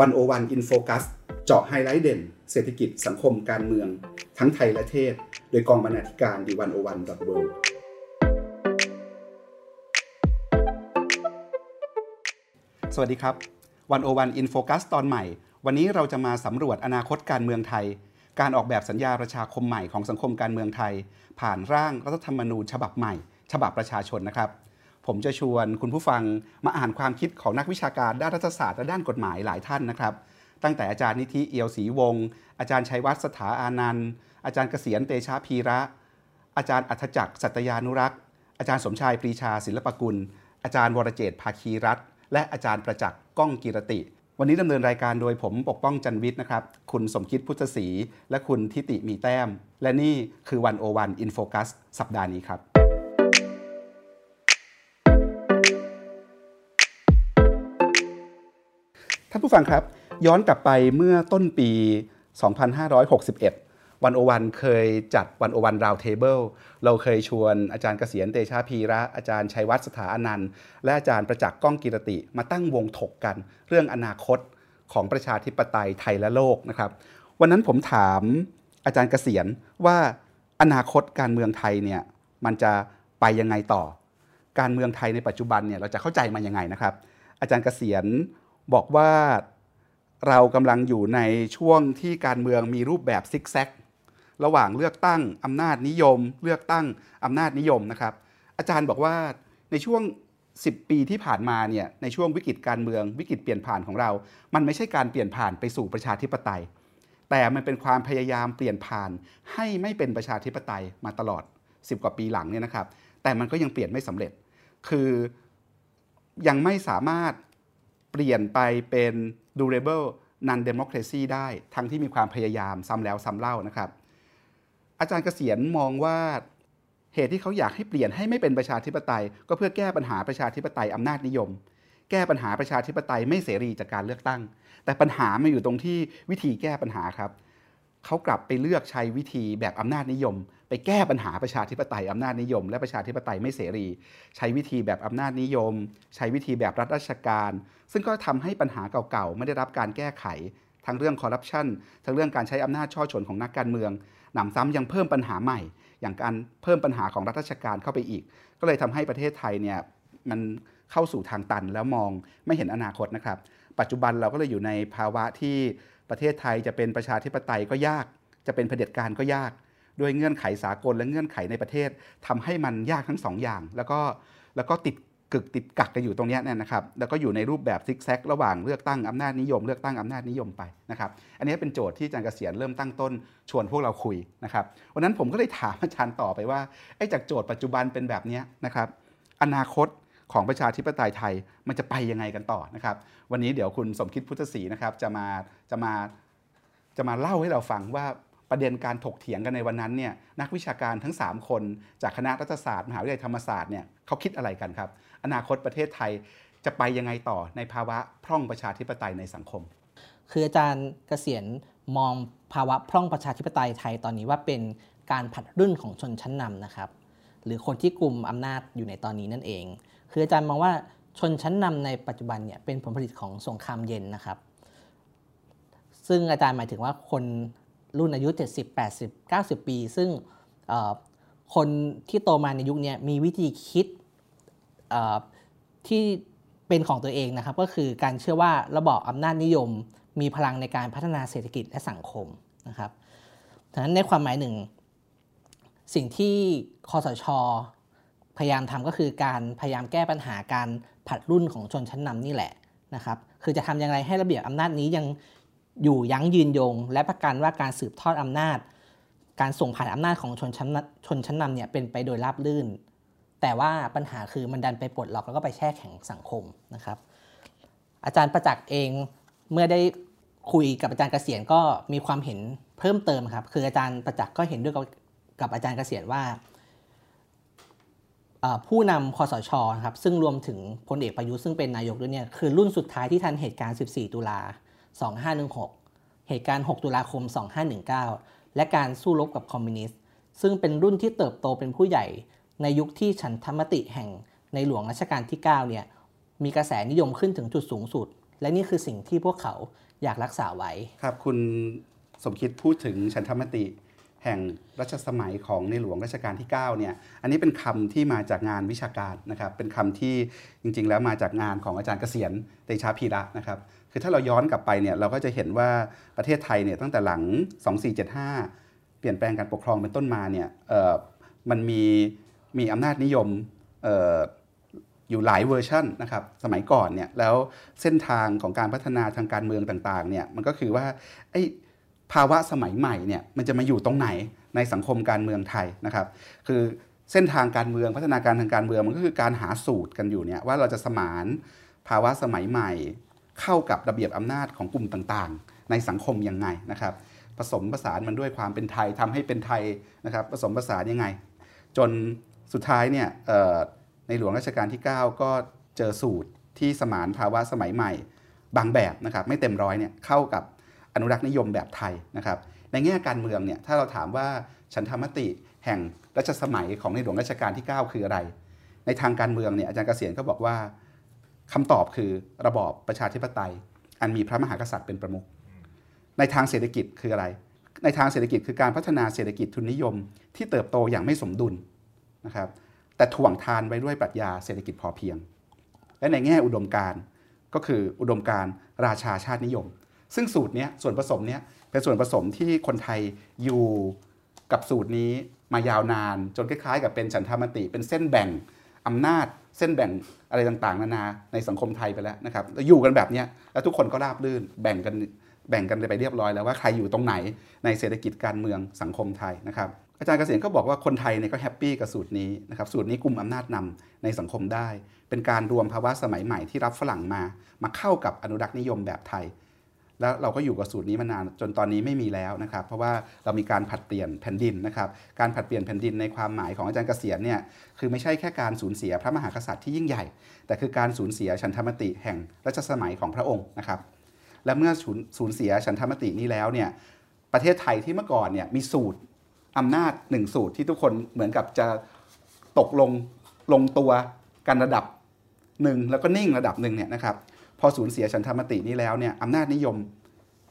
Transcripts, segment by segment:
101 In Focus เจาะไฮไลท์เด่น เศรษฐกิจสังคมการเมือง ทั้งไทยและเทศ โดยกองบรรณาธิการ The101.world สวัสดีครับ 101 In Focus ตอนใหม่ วันนี้เราจะมาสำรวจอนาคตการเมืองไทย การออกแบบสัญญาประชาคมใหม่ของสังคมการเมืองไทย ผ่านร่างรัฐธรรมนูญฉบับใหม่ ฉบับประชาชนนะครับ ผมจะชวนคุณผู้ฟังมาอ่านความคิดของนักวิชาการด้านรัฐศาสตร์และด้านกฎหมายหลายท่านนะครับ ตั้งแต่อาจารย์นิธิเอียวศรีวงศ์อาจารย์ชัยวัฒน์สถาอานันต์ อาจารย์เกษียณเตชะพีระ อาจารย์อัธจักรสัตยานุรักษ์ อาจารย์สมชายปรีชาศิลปกุล อาจารย์วรเจตภาคีรัตและอาจารย์ประจักษ์ก้องกิรติ วันนี้ดำเนินรายการโดยผมปกป้องจันวิทย์นะครับ คุณสมคิดพุทธศรีและคุณทิติมีแต้ม และนี่คือ101 In Focus สัปดาห์นี้ครับ ท่านผู้ฟังครับ ย้อนกลับไปเมื่อต้นปี 2561 101 เคยจัด 101 Round Table เราเคยชวนอาจารย์เกษียร เตชะพีระ อาจารย์ชัยวัฒน์สถาอานันท์ และอาจารย์ประจักษ์ก้องกีรติ มาตั้งวงถกกัน เรื่องอนาคตของประชาธิปไตยไทยและโลกนะครับวันนั้นผมถามอาจารย์เกษียณว่าอนาคตการเมืองไทยเนี่ยมันจะไปยังไงต่อ การเมืองไทยในปัจจุบันเนี่ยเราจะเข้าใจมันยังไงนะครับ อาจารย์เกษียณ บอกว่าเรากำลังอยู่ในช่วงที่การเมืองมีรูปแบบซิกแซกระหว่างเลือกตั้งอำนาจนิยม เลือกตั้งอำนาจนิยมนะครับ อาจารย์บอกว่าในช่วง 10 ปีที่ผ่านมาเนี่ยในช่วงวิกฤตการเมืองวิกฤตเปลี่ยนผ่านของเรา มันไม่ใช่การเปลี่ยนผ่านไปสู่ประชาธิปไตย แต่มันเป็นความพยายามเปลี่ยนผ่านให้ไม่เป็นประชาธิปไตยมาตลอด 10 กว่าปีหลังเนี่ยนะครับ แต่มันก็ยังเปลี่ยนไม่สำเร็จ คือยังไม่สามารถ เปลี่ยนไปเป็น durable non democracy ได้ ทั้งที่มีความพยายามซ้ำแล้วซ้ำเล่านะครับ อาจารย์เกษียณมองว่าเหตุที่เขาอยากให้เปลี่ยนให้ไม่เป็นประชาธิปไตย ก็เพื่อแก้ปัญหาประชาธิปไตยอำนาจนิยม แก้ปัญหาประชาธิปไตยไม่เสรีจากการเลือกตั้ง แต่ปัญหามาอยู่ตรงที่วิธีแก้ปัญหาครับเขากลับไปเลือกใช้วิธีแบบอำนาจนิยม ไปแก้ปัญหาประชาธิปไตยอำนาจนิยม และประชาธิปไตยไม่เสรี ใช้วิธีแบบอำนาจนิยม ใช้วิธีแบบรัฐราชการ ซึ่งก็ทำให้ปัญหาเก่าๆ ไม่ได้รับการแก้ไข ทั้งเรื่องคอร์รัปชันทั้งเรื่องการใช้อำนาจช่อชนของนักการเมืองหนำซ้ำยังเพิ่มปัญหาใหม่ อย่างการเพิ่มปัญหาของรัฐราชการเข้าไปอีก ก็เลยทำให้ประเทศไทยเนี่ยมันเข้าสู่ทางตันแล้วมองไม่เห็นอนาคตนะครับ ปัจจุบันเราก็เลยอยู่ในภาวะที่ประเทศไทยจะเป็นประชาธิปไตยก็ยาก จะเป็นเผด็จการก็ยาก ด้วยเงื่อนไขสากลและเงื่อนไขในประเทศทำให้มันยากทั้งสองอย่าง แล้วก็แล้วก็ติดกึกติดกักกันอยู่ตรงนี้เนี่ยนะครับ แล้วก็อยู่ในรูปแบบซิกแซกระหว่างเลือกตั้งอำนาจนิยม เลือกตั้งอำนาจนิยมไปนะครับ อันนี้เป็นโจทย์ที่อาจารย์เกษียณเริ่มตั้งต้นชวนพวกเราคุยนะครับ วันนั้นผมก็เลยถามอาจารย์ต่อไปว่าไอ้จากโจทย์ปัจจุบันเป็นแบบนี้นะครับ อนาคตของประชาธิปไตยไทยมันจะไปยังไงกันต่อนะครับ วันนี้เดี๋ยวคุณสมคิดพุทธศรีนะครับจะมาจะมาจะมาเล่าให้เราฟังว่า ประเด็นการถกเถียงกันในวันนั้นเนี่ยนักวิชาการทั้ง 3 คน จากคณะรัฐศาสตร์มหาวิทยาลัยธรรมศาสตร์เนี่ยเขาคิดอะไรกันครับ อนาคตประเทศไทยจะไปยังไงต่อในภาวะพร่องประชาธิปไตยในสังคม คืออาจารย์เกษียณมองภาวะพร่องประชาธิปไตยไทยตอนนี้ว่าเป็นการผัดรุ่นของชนชั้นนำนะครับ หรือคนที่กลุ่มอำนาจอยู่ในตอนนี้นั่นเอง คืออาจารย์มองว่าชนชั้นนำในปัจจุบันเนี่ยเป็นผลผลิตของสงครามเย็นนะครับ ซึ่งอาจารย์หมายถึงว่าคน รุ่นอายุ 70 80 90 ปี ซึ่งคนที่โตมาในยุคนี้มีวิธีคิดที่เป็นของตัวเองนะครับ ก็คือการเชื่อว่าระบอบอำนาจนิยม มีพลังในการพัฒนาเศรษฐกิจและสังคมนะครับดังนั้นในความหมายหนึ่ง สิ่งที่คอสช พยายามทำก็คือการพยายามแก้ปัญหาการผัดรุ่นของชนชั้นนำนี่แหละนะครับ คือจะทำอย่างไรให้ระเบียบอำนาจนี้ยัง อยู่ยั้งยืนยง และประกันว่าการสืบทอดอำนาจ การส่งผ่านอำนาจของชนชั้นชนชั้นนำเนี่ยเป็นไปโดยราบรื่น แต่ว่าปัญหาคือมันดันไปปลดล็อกแล้วก็ไปแช่แข็งสังคมนะครับ อาจารย์ประจักษ์เองเมื่อได้คุยกับอาจารย์เกษียณก็มีความเห็นเพิ่มเติมครับ คืออาจารย์ประจักษ์ก็เห็นด้วยกับอาจารย์เกษียณว่าผู้นำคอสชครับซึ่งรวมถึงพลเอกประยุทธ์ซึ่งเป็นนายกด้วยเนี่ยคือรุ่นสุดท้ายที่ทันเหตุการณ์ 14 ตุลา 2516 เหตุการณ์ 6 ตุลาคม 2519 และการสู้รบกับคอมมิวนิสต์ ซึ่งเป็นรุ่นที่เติบโตเป็นผู้ใหญ่ในยุคที่ฉันธรรมติแห่งในหลวงรัชกาลที่ 9 เนี่ย มีกระแสนิยมขึ้นถึงจุดสูงสุด และนี่คือสิ่งที่พวกเขาอยากรักษาไว้ ครับ คุณสมคิดพูดถึงฉันธรรมติแห่งรัชสมัยของในหลวงรัชกาลที่9เนี่ย อันนี้เป็นคำที่มาจากงานวิชาการนะครับ เป็นคำที่จริงๆ แล้วมาจากงานของอาจารย์เกษียณเตชาพีระนะครับ คือถ้าเราย้อนกลับไปเนี่ยเราก็จะเห็นว่าประเทศไทยเนี่ยตั้งแต่หลัง 2475 เปลี่ยนแปลงการปกครองเป็นต้นมาเนี่ยมันมีมีอำนาจนิยมอยู่หลายเวอร์ชันนะครับสมัยก่อนเนี่ยแล้วเส้นทางของการพัฒนาทางการเมืองต่างๆเนี่ยมันก็คือว่าไอ้ภาวะสมัยใหม่เนี่ยมันจะมาอยู่ตรงไหนในสังคมการเมืองไทยนะครับ คือเส้นทางการเมืองพัฒนาการทางการเมืองมันก็คือการหาสูตรกันอยู่เนี่ยว่าเราจะสมานภาวะสมัยใหม่ เข้ากับระเบียบอำนาจของกลุ่มต่างๆ ในสังคมยังไงนะครับ ผสมผสานมันด้วยความเป็นไทยทำให้เป็นไทยนะครับ ผสมผสานยังไง จนสุดท้ายเนี่ยในหลวงรัชกาลที่ 9 ก็เจอสูตรที่สมานภาวะสมัยใหม่ บางแบบนะครับไม่เต็มร้อยเนี่ยเข้ากับอนุรักษ์นิยมแบบไทยนะครับ ในแง่การเมืองเนี่ยถ้าเราถามว่าฉันธรรมติแห่งรัชสมัยของในหลวงรัชกาลที่ 9 คืออะไร ในทางการเมืองเนี่ยอาจารย์เกษียณก็บอกว่า คำตอบคือระบอบประชาธิปไตย อันมีพระมหากษัตริย์เป็นประมุขในทางเศรษฐกิจคืออะไร ในทางเศรษฐกิจคือการพัฒนาเศรษฐกิจทุนนิยม ที่เติบโตอย่างไม่สมดุลนะครับแต่ถ่วงทานไว้ด้วยปรัชญาเศรษฐกิจพอเพียง และในแง่อุดมการก็คืออุดมการราชาชาตินิยม ซึ่งสูตรนี้ส่วนผสมนี้เป็นส่วนผสมที่คนไทยอยู่กับสูตรนี้มายาวนาน จนคล้ายๆ กับเป็นฉันทามติ เป็นเส้นแบ่งอำนาจ เส้นแบ่ง อะไรต่างๆ นานาในสังคมไทยไปแล้วนะครับอยู่กันแบบนี้แล้วทุกคนก็ราบรื่นแบ่งกันแบ่งกันไปเรียบร้อยแล้วว่าใครอยู่ตรงไหนในเศรษฐกิจการเมืองสังคมไทยนะครับอาจารย์เกษียรก็บอกว่าคนไทยเนี่ยก็ happy กับสูตรนี้นะครับสูตรนี้กลุ่มอำนาจนำในสังคมได้ เป็นการรวมภาวะสมัยใหม่ที่รับฝรั่งมา มาเข้ากับอนุรักษ์นิยมแบบไทย แล้วเราก็อยู่กับสูตรนี้มานานจนตอนนี้ไม่มีแล้วนะครับ เพราะว่าเรามีการผัดเปลี่ยนแผ่นดินนะครับ การผัดเปลี่ยนแผ่นดินในความหมายของอาจารย์เกษียณเนี่ยคือไม่ใช่แค่การสูญเสียพระมหากษัตริย์ที่ยิ่งใหญ่ แต่คือการสูญเสียฉันทมติแห่งรัชสมัยของพระองค์นะครับ และเมื่อสูญเสียฉันทมตินี้แล้วเนี่ยประเทศไทยที่เมื่อก่อนเนี่ยมีสูตรอำนาจหนึ่งสูตรที่ทุกคนเหมือนกับจะตกลงลงตัวกันระดับหนึ่งแล้วก็นิ่งระดับหนึ่งเนี่ยนะครับ พอสูญเสียฉันทามตินี้แล้วเนี่ยอำนาจนิยม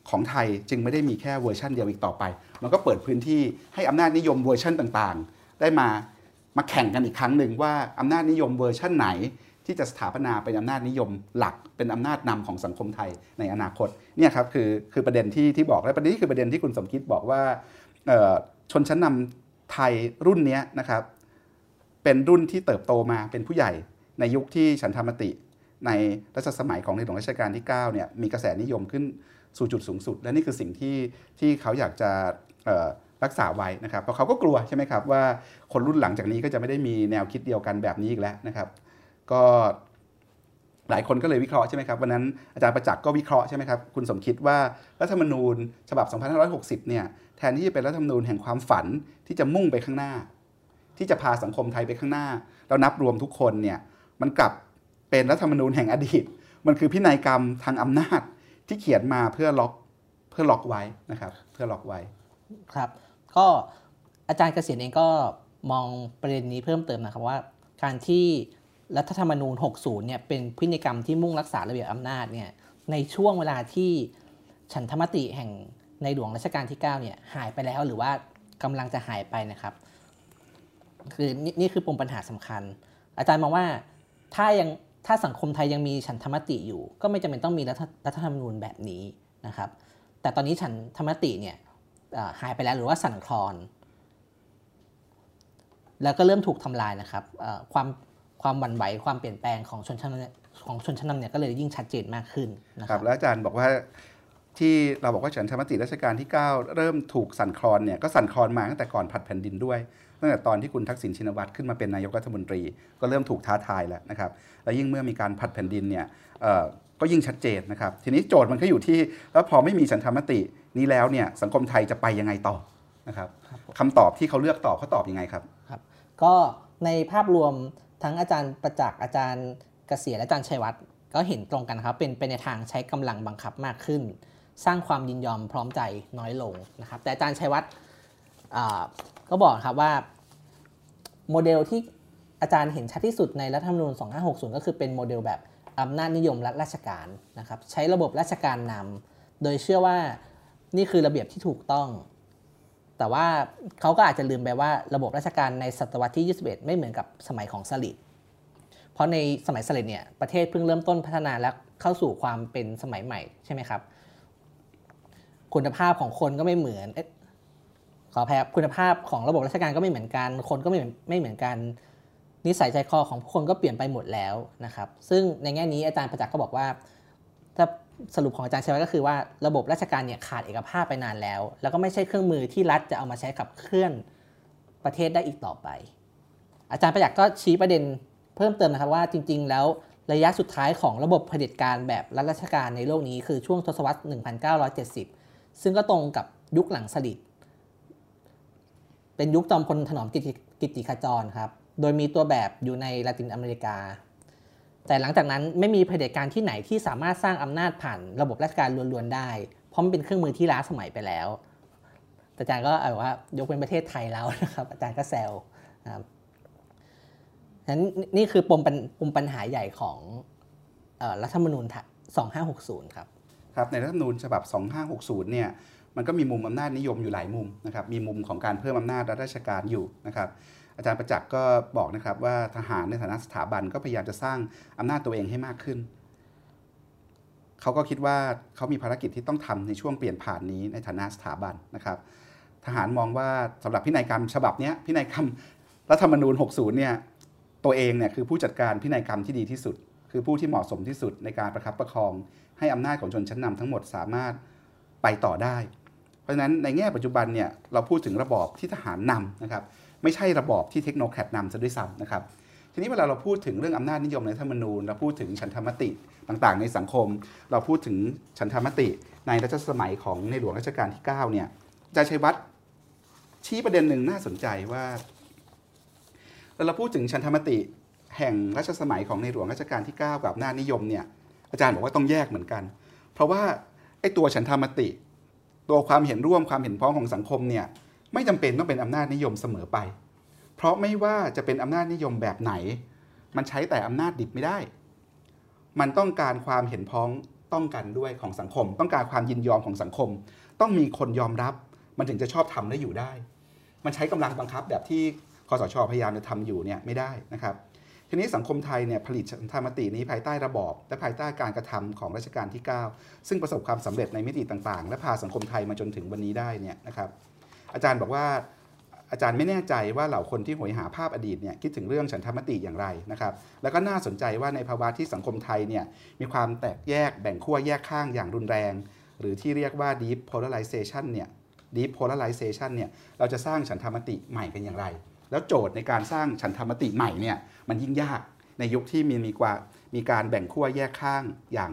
ของไทยจึงไม่ได้มีแค่เวอร์ชันเดียวอีกต่อไป มันก็เปิดพื้นที่ให้อำนาจนิยมเวอร์ชันต่างๆ ได้มามาแข่งกันอีกครั้งหนึ่งว่าอำนาจนิยมเวอร์ชันไหน ที่จะสถาปนาเป็นอำนาจนิยมหลักเป็นอำนาจนำของสังคมไทยในอนาคตเนี่ยครับคือคือประเด็นที่ที่บอกและประเด็นนี้คือประเด็นที่คุณสมคิดบอกว่าชนชั้นนำไทยรุ่นนี้นะครับเป็นรุ่นที่เติบโตมาเป็นผู้ใหญ่ในยุคที่ฉันธรรมติ ในรัชสมัยของในหลวงรัชกาลที่9เนี่ยมีกระแสนิยมขึ้นสู่จุดสูงสุด และนี่คือสิ่งที่ที่เขาอยากจะรักษาไว้นะครับ เพราะเขาก็กลัวใช่ไหมครับว่าคนรุ่นหลังจากนี้ก็จะไม่ได้มีแนวคิดเดียวกันแบบนี้อีกแล้วนะครับ ก็หลายคนก็เลยวิเคราะห์ใช่ไหมครับวันนั้นอาจารย์ประจักษ์ก็วิเคราะห์ใช่ไหมครับคุณสมคิดว่ารัฐธรรมนูญฉบับ 2560 เนี่ยแทนที่จะเป็นรัฐธรรมนูญแห่งความฝันที่จะมุ่งไปข้างหน้า ที่จะพาสังคมไทยไปข้างหน้า แล้วนับรวมทุกคนเนี่ยมันกลับ เป็นรัฐธรรมนูญแห่งอดีต มันคือพินัยกรรมทางอำนาจที่เขียนมาเพื่อล็อกเพื่อล็อกไว้นะครับ เพื่อล็อกไว้ครับ ก็อาจารย์เกษียณเองก็มองประเด็นนี้เพิ่มเติมนะครับว่า การที่รัฐธรรมนูญ 60 เนี่ยเป็นพินัยกรรมที่มุ่งรักษาระเบียบอำนาจเนี่ยในช่วงเวลาที่ฉันธรรมติแห่งในหลวงรัชกาลที่ 9 เนี่ยหายไปแล้วหรือว่ากำลังจะหายไปนะครับ คือนี่นี่คือปมปัญหาสำคัญ อาจารย์มองว่าถ้ายัง ถ้าสังคมไทยยังมีฉันธรรมติอยู่ ก็ไม่จำเป็นต้องมีรัฐธรรมนูญแบบนี้นะครับ แต่ตอนนี้ฉันธรรมติเนี่ยหายไปแล้วหรือว่าสั่นคลอน แล้วก็เริ่มถูกทำลายนะครับความความหวั่นไหวความเปลี่ยนแปลงของชนชั้นของชนชั้นนำเนี่ยก็เลยยิ่งชัดเจนมากขึ้นนะครับแล้วอาจารย์บอกว่าที่เราบอกว่าฉันธรรมติรัชกาลที่ 9 เริ่มถูกสั่นคลอนเนี่ยก็สั่นคลอนมาตั้งแต่ก่อนผัดแผ่นดินด้วย ตั้งแต่ตอนที่คุณทักษิณชินวัตรขึ้นมาเป็นนายกรัฐมนตรี ก็เริ่มถูกท้าทายแล้วนะครับแล้วยิ่งเมื่อมีการผัดแผ่นดินเนี่ยก็ยิ่งชัดเจนนะครับ ทีนี้โจทย์มันก็อยู่ที่แล้วพอไม่มีฉันธรรมตินี้แล้วเนี่ยสังคมไทยจะไปยังไงต่อนะครับคำตอบที่เขาเลือกตอบเขาตอบยังไงครับครับก็ในภาพรวมทั้งอาจารย์ประจักษ์อาจารย์เกษียณอาจารย์ชัยวัฒน์ก็เห็นตรงกันครับเป็นเป็นในทางใช้กำลังบังคับมากขึ้น สร้างความยินยอมพร้อมใจน้อยลงนะครับแต่อาจารย์ชัยวัฒน์ ก็บอกครับว่า โมเดลที่อาจารย์เห็นชัดที่สุดในรัฐธรรมนูญ 2560 ก็คือเป็นโมเดลแบบอำนาจนิยมรัฐราชการนะครับใช้ระบบราชการนำโดยเชื่อว่านี่คือระเบียบที่ถูกต้อง แต่ว่าเขาก็อาจจะลืมไปว่าระบบราชการในศตวรรษที่ 21 ไม่เหมือนกับสมัยของสลิดเพราะในสมัยสลิดเนี่ยประเทศเพิ่งเริ่มต้นพัฒนาและเข้าสู่ความเป็นสมัยใหม่ใช่ไหมครับ คุณภาพของคนก็ไม่เหมือน ขออภัยครับคุณภาพของระบบราชการก็ไม่เหมือนกัน คนก็ไม่ไม่เหมือนกัน นิสัยใจคอของผู้คนก็เปลี่ยนไปหมดแล้วนะครับ ซึ่งในแง่นี้อาจารย์ประจักษ์ก็บอกว่า ถ้าสรุปของอาจารย์ชัยวัฒน์ก็คือว่าระบบราชการเนี่ยขาดเอกภาพไปนานแล้ว แล้วก็ไม่ใช่เครื่องมือที่รัฐจะเอามาใช้ขับเคลื่อนประเทศได้อีกต่อไป อาจารย์ประจักษ์ก็ชี้ประเด็นเพิ่มเติมนะครับว่าจริง ๆ แล้วระยะสุดท้ายของระบบเผด็จการแบบรัฐราชการในโลกนี้คือช่วงทศวรรษ 1970 ซึ่งก็ตรงกับยุคหลังสลิด เป็นยุคจอมพลถนอมกิติขจรครับ โดยมีตัวแบบอยู่ในลาตินอเมริกา แต่หลังจากนั้นไม่มีเผด็จการที่ไหนที่สามารถสร้างอำนาจผ่านระบบราชการล้วนๆได้ เพราะมันเป็นเครื่องมือที่ล้าสมัยไปแล้ว อาจารย์ก็เอาว่ายกเป็นประเทศไทยแล้วนะครับ อาจารย์ก็แซวนะครับนั้นนี่คือปมปัญปมปัญหาใหญ่ของออรัฐธรรมนูญ 2560 ครับ ครับ ในรัฐธรรมนูญฉบับ 2560 เนี่ย มันก็มีมุมอำนาจนิยมอยู่หลายมุมนะครับ มีมุมของการเพิ่มอำนาจรัฐราชการอยู่นะครับ อาจารย์ประจักษ์ก็บอกนะครับว่าทหารในฐานะสถาบันก็พยายามจะสร้างอำนาจตัวเองให้มากขึ้น เขาก็คิดว่าเขามีภารกิจที่ต้องทำในช่วงเปลี่ยนผ่านนี้ในฐานะสถาบันนะครับ ทหารมองว่าสำหรับพินัยกรรมฉบับนี้พินัยกรรมรัฐธรรมนูญ 60 เนี่ยตัวเองเนี่ยคือผู้จัดการพินัยกรรมที่ดีที่สุด คือผู้ที่เหมาะสมที่สุดในการประคับประคอง ให้อำนาจของชนชั้นนำทั้งหมดสามารถไปต่อได้ ราะฉะนั้นในแง่ปัจจุบันเนี่ยเราพูดถึงระบอบที่ทหารนำนะครับไม่ใช่ระบอบที่เทคโนแครดนำซะด้วยซ้ำนะครับทีนี้เวลาเราพูดถึงเรื่องอำนาจนิยมในธรรมนูญเราพูดถึงฉันทามติต่างๆ ในสังคม เราพูดถึงฉันทามติในรัชสมัยของในหลวงรัชกาลที่9เนี่ยจาชัยวัฒน์ชี้ประเด็นหนึ่งน่าสนใจว่าเวลาเราพูดถึงฉันทามติแห่งรัชสมัยของในหลวงรัชกาลที่ 9 กับอำนาจนิยมเนี่ยอาจารย์บอกว่าต้องแยกเหมือนกัน เพราะว่าไอ้ตัวฉันทามติ ตัวความเห็นร่วมความเห็นพ้องของสังคมเนี่ยไม่จำเป็นต้องเป็นอำนาจนิยมเสมอไป เพราะไม่ว่าจะเป็นอำนาจนิยมแบบไหน มันใช้แต่อำนาจดิบไม่ได้ มันต้องการความเห็นพ้องต้องกันด้วยของสังคม ต้องการความยินยอมของสังคม ต้องมีคนยอมรับ มันถึงจะชอบทำและอยู่ได้ มันใช้กำลังบังคับแบบที่คอสชพยายามจะทำอยู่เนี่ยไม่ได้นะครับ ทีนี้สังคมไทยเนี่ยผลิตฉันทามตินี้ภายใต้ระบอบ และภายใต้การกระทำของรัชกาลที่ 9 ซึ่งประสบความสำเร็จในมิติต่างๆ และพาสังคมไทยมาจนถึงวันนี้ได้เนี่ยนะครับอาจารย์บอกว่าอาจารย์ไม่แน่ใจว่าเหล่าคนที่หวยหาภาพอดีตเนี่ยคิดถึงเรื่องฉันทามติอย่างไรนะครับ แล้วก็น่าสนใจว่าในภาวะที่สังคมไทยเนี่ยมีความแตกแยกแบ่งขั้วแยกข้างอย่างรุนแรง หรือที่เรียกว่า deep polarization เนี่ย deep polarization เนี่ยเราจะสร้างฉันทามติใหม่กันอย่างไร แล้วโจทย์ในการสร้างฉันทามติใหม่เนี่ยมันยิ่งยากในยุคที่มีมีกว่ามีการแบ่งขั้วแยกข้างอย่าง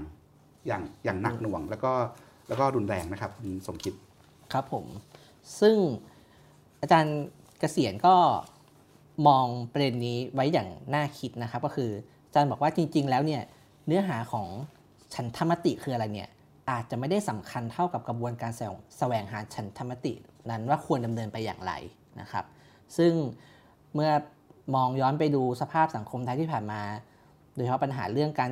อย่างอย่างหนักหน่วง แล้วก็แล้วก็รุนแรงนะครับคุณสมคิดครับผมซึ่งอาจารย์เกษียณก็มองประเด็นนี้ไว้อย่างน่าคิดนะครับ ก็คืออาจารย์บอกว่าจริง ๆ แล้วเนี่ยเนื้อหาของฉันธรรมติคืออะไรเนี่ยอาจจะไม่ได้สำคัญเท่ากับกระบวนการแสวงแสวงหาฉันธรรมติ นั้นว่าควรดำเนินไปอย่างไรนะครับ ซึ่งเมื่อมองย้อนไปดูสภาพสังคมไทยที่ผ่านมา โดยเฉพาะปัญหาเรื่องการ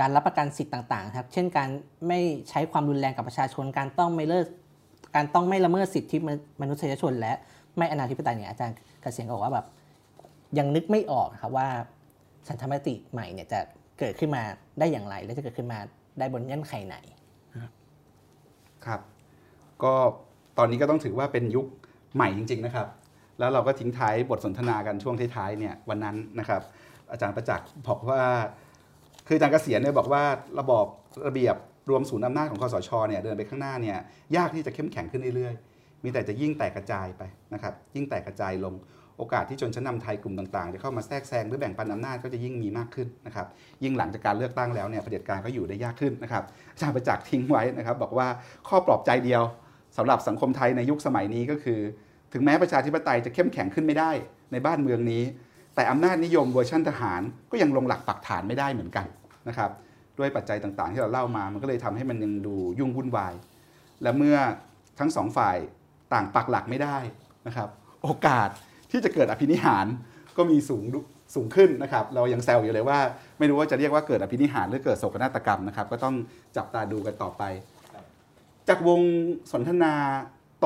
การรับประกันสิทธิ์ต่างๆครับเช่นการไม่ใช้ความรุนแรงกับประชาชนการต้องไม่เลิกการต้องไม่ละเมิดสิทธิมนุษยชน และไม่อนาธิปไตยเนี่ยอาจารย์เกษียณก็บอกว่าแบบยังนึกไม่ออกครับว่าสันธรรมติใหม่เนี่ยจะเกิดขึ้นมาได้อย่างไร และจะเกิดขึ้นมาได้บนเงื่อนไขไหน ครับ ก็ตอนนี้ก็ต้องถือว่าเป็นยุค ใหม่จริง ๆนะครับ แล้วเราก็ทิ้งท้ายบทสนทนากันช่วงท้ายๆเนี่ยวันนั้นนะครับ อาจารย์ประจักษ์บอกว่า คืออาจารย์เกษียณเนี่ยบอกว่าระบอบระเบียบรวมศูนย์อำนาจของคอสชเนี่ยเดินไปข้างหน้าเนี่ยยากที่จะเข้มแข็งขึ้นเรื่อยๆ มีแต่จะยิ่งแตกกระจายไปนะครับ ยิ่งแตกกระจายลงโอกาสที่ชนชั้นนำไทยกลุ่มต่างๆ จะเข้ามาแทรกแซงหรือแบ่งปันอำนาจก็จะยิ่งมีมากขึ้นนะครับยิ่งหลังจากการเลือกตั้งแล้วเนี่ยเผด็จการก็อยู่ได้ยากขึ้นนะครับอาจารย์ประจักษ์ทิ้งไว้นะครับ บอกว่าข้อปลอบใจเดียวสำหรับสังคมไทยในยุคสมัยนี้ก็คือ ถึงแม้ประชาธิปไตยจะเข้มแข็งขึ้นไม่ได้ในบ้านเมืองนี้ แต่อำนาจนิยมเวอร์ชันทหารก็ยังลงหลักปักฐานไม่ได้เหมือนกันนะครับด้วยปัจจัยต่างๆ ที่เราเล่ามา มันก็เลยทำให้มันยังดูยุ่งวุ่นวาย และเมื่อทั้งสองฝ่ายต่างปักหลักไม่ได้นะครับโอกาสที่จะเกิดอภินิหารก็มีสูงสูงขึ้นนะครับ เรายังแซวอยู่เลยว่า ไม่รู้ว่าจะเรียกว่าเกิดอภินิหารหรือเกิดโศกนาฏกรรมนะครับ ก็ต้องจับตาดูกันต่อไป จากวงสนทนา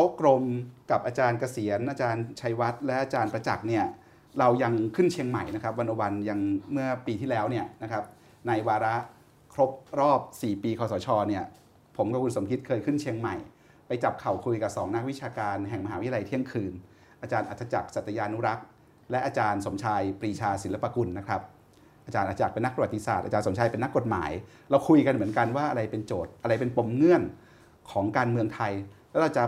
ต๊ะกลมกับอาจารย์เกษียณอาจารย์ชัยวัฒน์และอาจารย์ประจักษ์เนี่ยเรายังขึ้นเชียงใหม่นะครับวันวันยังเมื่อปีที่แล้วเนี่ยนะครับในวาระครบรอบ 4 ปีคอสชเนี่ยผมกับคุณสมคิดเคยขึ้นเชียงใหม่ ไปจับเข่าคุยกับ 2 นักวิชาการแห่งมหาวิทยาลัยเที่ยงคืน อาจารย์อัจจักรสัตยานุรักษ์ และอาจารย์สมชายปรีชาศิลปกุลนะครับอาจารย์อาจักรเป็นนักประวัติศาสตร์อาจารย์สมชายเป็นนักกฎหมาย เราคุยกันเหมือนกันว่าอะไรเป็นโจทย์อะไรเป็นปมเงื่อนของการเมืองไทย แล้วเราจะ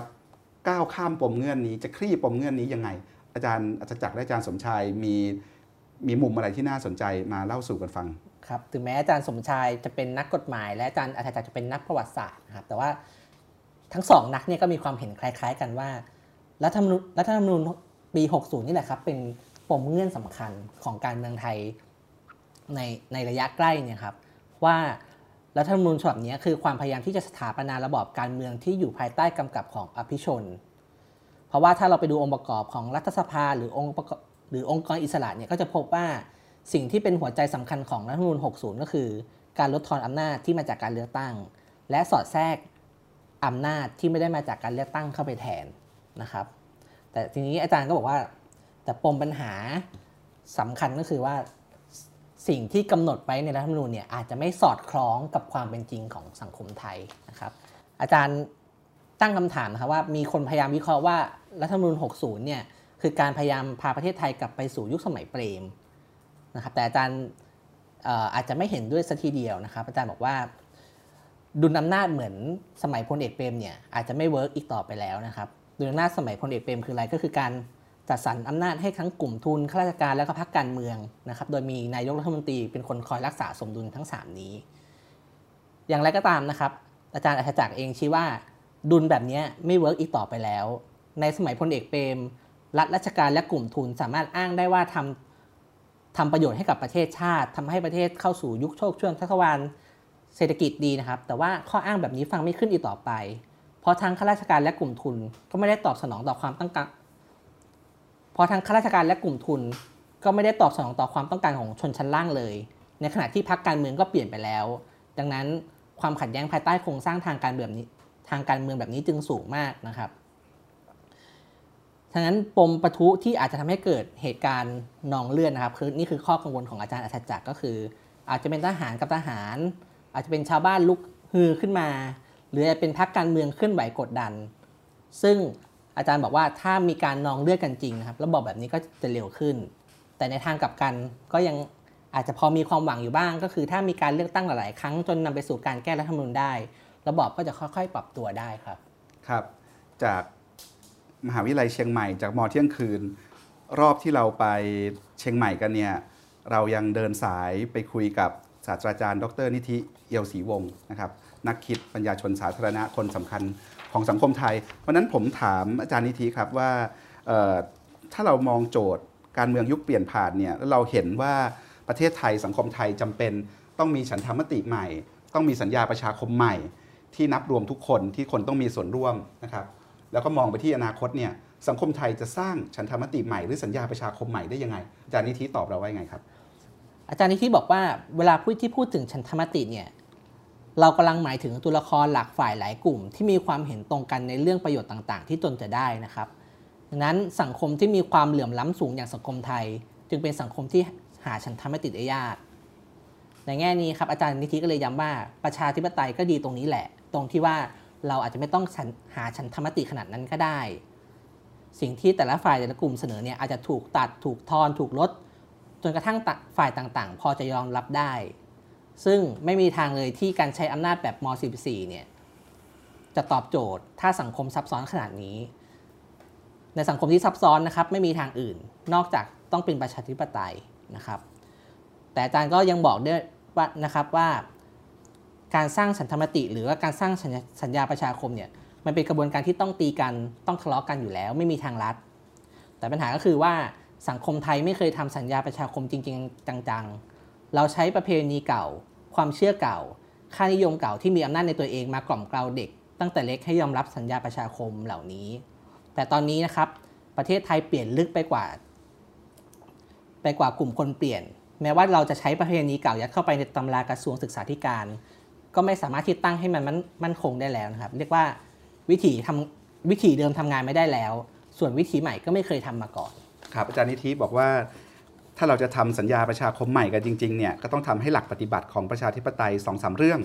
ก้าวข้ามปมเงื่อนนี้ จะคลี่ปมเงื่อนนี้ยังไง อาจารย์อาจารย์จักรและอาจารย์สมชายมีมีมุมอะไรที่น่าสนใจมาเล่าสู่กันฟังครับถึงแม้อาจารย์สมชายจะเป็นนักกฎหมาย และอาจารย์อาจารย์จะเป็นนักประวัติศาสตร์นะครับแต่ว่าทั้งสองนักเนี่ยก็มีความเห็นคล้ายๆ กันว่ารัฐธรรมนูญรัฐธรรมนูญปี 60 นี่แหละครับ เป็นปมเงื่อนสำคัญของการเมืองไทยในในระยะใกล้เนี่ยครับว่า รัฐธรรมนูญฉบับนี้คือความพยายามที่จะสถาปนาระบอบการเมืองที่อยู่ภายใต้กำกับของอภิชน เพราะว่าถ้าเราไปดูองค์ประกอบของรัฐสภาหรือองค์ประกอบหรือองค์กรอิสระเนี่ยก็จะพบว่าสิ่งที่เป็นหัวใจสำคัญของรัฐธรรมนูญ 60 ก็คือ การลดทอนอำนาจที่มาจากการเลือกตั้ง และสอดแทรกอำนาจที่ไม่ได้มาจากการเลือกตั้งเข้าไปแทนนะครับ แต่ทีนี้อาจารย์ก็บอกว่า แต่ปมปัญหาสำคัญก็คือว่า สิ่งที่กำหนดไว้ในรัฐธรรมนูญเนี่ยอาจจะไม่สอดคล้องกับความเป็นจริงของสังคมไทยนะครับ อาจารย์ตั้งคำถามนะครับว่ามีคนพยายามวิเคราะห์ว่ารัฐธรรมนูญ 60 เนี่ยคือการพยายามพาประเทศไทยกลับไปสู่ยุคสมัยเปรมนะครับแต่อาจารย์อาจจะไม่เห็นด้วยซะทีเดียวนะครับ อาจารย์บอกว่าดุลอำนาจเหมือนสมัยพลเอกเปรมเนี่ยอาจจะไม่ work อีกต่อไปแล้วนะครับดุลอำนาจสมัยพลเอกเปรมคืออะไรก็คือการ จัดสรรอำนาจให้ทั้งกลุ่มทุนข้าราชการและก็พรรคการเมืองนะครับ โดยมีนายกรัฐมนตรีเป็นคนคอยรักษาสมดุลทั้ง 3 นี้ อย่างไรก็ตามนะครับ อาจารย์ประจักษ์เองชี้ว่า ดุลแบบนี้ไม่ work อีกต่อไปแล้ว ในสมัยพลเอกเปรมรัฐราชการและกลุ่มทุนสามารถอ้างได้ว่าทำทำประโยชน์ให้กับประเทศชาติทำให้ประเทศเข้าสู่ยุคโชติช่วงชัชวาลเศรษฐกิจดีนะครับ แต่ว่าข้ออ้างแบบนี้ฟังไม่ขึ้นอีกต่อไป เพราะทางข้าราชการและกลุ่มทุนก็ไม่ได้ตอบสนองต่อความต้องการ พอทางข้าราชการและกลุ่มทุน ก็ไม่ได้ตอบสนองต่อความต้องการของชนชั้นล่างเลย ในขณะที่พรรคการเมืองก็เปลี่ยนไปแล้ว ดังนั้นความขัดแย้งภายใต้โครงสร้างทางการเมืองนี้ทางการเมืองแบบนี้จึงสูงมากนะครับฉะนั้นปมปะทุที่อาจจะทำให้เกิดเหตุการณ์นองเลือดนะครับคือนี่คือข้อกังวลของอาจารย์อัจจักรก็คือ อาจจะเป็นทหารกับทหาร อาจจะเป็นชาวบ้านลุกฮือขึ้นมา หรือจะเป็นพรรคการเมืองเคลื่อนไหวกดดัน ซึ่ง อาจารย์บอกว่าถ้ามีการนองเลือดกันจริงนะครับระบบแบบนี้ก็จะเร็วขึ้น แต่ในทางกลับกันก็ยังอาจจะพอมีความหวังอยู่บ้าง ก็คือถ้ามีการเลือกตั้งหลายๆ ครั้งจนนำไปสู่การแก้รัฐธรรมนูญได้ ระบอบก็จะค่อยๆ ปรับตัวได้ครับ ครับ จากมหาวิทยาลัยเชียงใหม่จากมอเที่ยงคืน รอบที่เราไปเชียงใหม่กันเนี่ยเรายังเดินสายไปคุยกับศาสตราจารย์ ดรนิธิเอียวศรีวงศ์นะครับนักคิดปัญญาชนสาธารณะคนสำคัญ ของสังคมไทย วันนั้นผมถามอาจารย์นิธิครับว่าถ้าเรามองโจทย์การเมืองยุคเปลี่ยนผ่านเนี่ยแล้วเราเห็นว่าประเทศไทยสังคมไทยจำเป็น ต้องมีฉันทามติใหม่ ต้องมีสัญญาประชาคมใหม่ ที่นับรวมทุกคนที่คนต้องมีส่วนร่วมนะครับแล้วก็มองไปที่อนาคตเนี่ยสังคมไทยจะสร้างฉันทามติใหม่หรือสัญญาประชาคมใหม่ได้ยังไง อาจารย์นิธิตอบเราไว่าไงครับ อาจารย์นิธิบอกว่าเวลาพูดที่พูดถึงฉันทามติเนี่ย เรากำลังหมายถึงตัวละครหลักฝ่ายหลายกลุ่ม ที่มีความเห็นตรงกันในเรื่องประโยชน์ต่างๆ ที่ตนจะได้นะครับดังนั้นสังคมที่มีความเหลื่อมล้ำสูงอย่างสังคมไทย จึงเป็นสังคมที่หาฉันทามติได้ยากในแง่นี้ครับอาจารย์นิธิก็เลยย้ำว่าประชาธิปไตยก็ดีตรงนี้แหละ ตรงที่ว่าเราอาจจะไม่ต้องหาฉันธรรมติขนาดนั้นก็ได้ สิ่งที่แต่ละฝ่ายแต่ละกลุ่มเสนอเนี่ยอาจจะถูกตัดถูกทอนถูกลด จนกระทั่งฝ่ายต่างๆ พอจะยอมรับได้ ซึ่งไม่มีทางเลยที่การใช้อำนาจแบบม .44 เนี่ยจะตอบโจทย์ถ้าสังคมซับซ้อนขนาดนี้ ในสังคมที่ซับซ้อนนะครับไม่มีทางอื่น นอกจากต้องเป็นประชาธิปไตยนะครับ แต่อาจารย์ก็ยังบอกด้วยว่านะครับว่า การสร้างสันธรรมติ หรือว่าการสร้างสัญญาประชาคมเนี่ยมันเป็นกระบวนการที่ต้องตีกันต้องทะเลาะกันอยู่แล้ว ไม่มีทางลัด แต่ปัญหาก็คือว่าสังคมไทยไม่เคยทำสัญญาประชาคมจริง ๆ จังๆ เราใช้ประเพณีเก่า ความเชื่อเก่า ค่านิยมเก่าที่มีอำนาจในตัวเองมากล่อมเกลาเด็ก ตั้งแต่เล็กให้ยอมรับสัญญาประชาคมเหล่านี้ แต่ตอนนี้นะครับ ประเทศไทยเปลี่ยนลึกไปกว่า ไปกว่ากลุ่มคนเปลี่ยน แม้ว่าเราจะใช้ประเพณีเก่ายัดเข้าไปในตำรากระทรวงศึกษาธิการ ก็ไม่สามารถที่ตั้งให้มันมั่นคงได้แล้วนะครับ เรียกว่าวิถีทำวิถีเดิมทำงานไม่ได้แล้ว ส่วนวิถีใหม่ก็ไม่เคยทำมาก่อน ครับอาจารย์นิธิบอกว่า ถ้าเราจะทำสัญญาประชาคมใหม่กันจริงๆเนี่ยก็ต้องทำให้หลักปฏิบัติของประชาธิปไตย2อสเรื่อง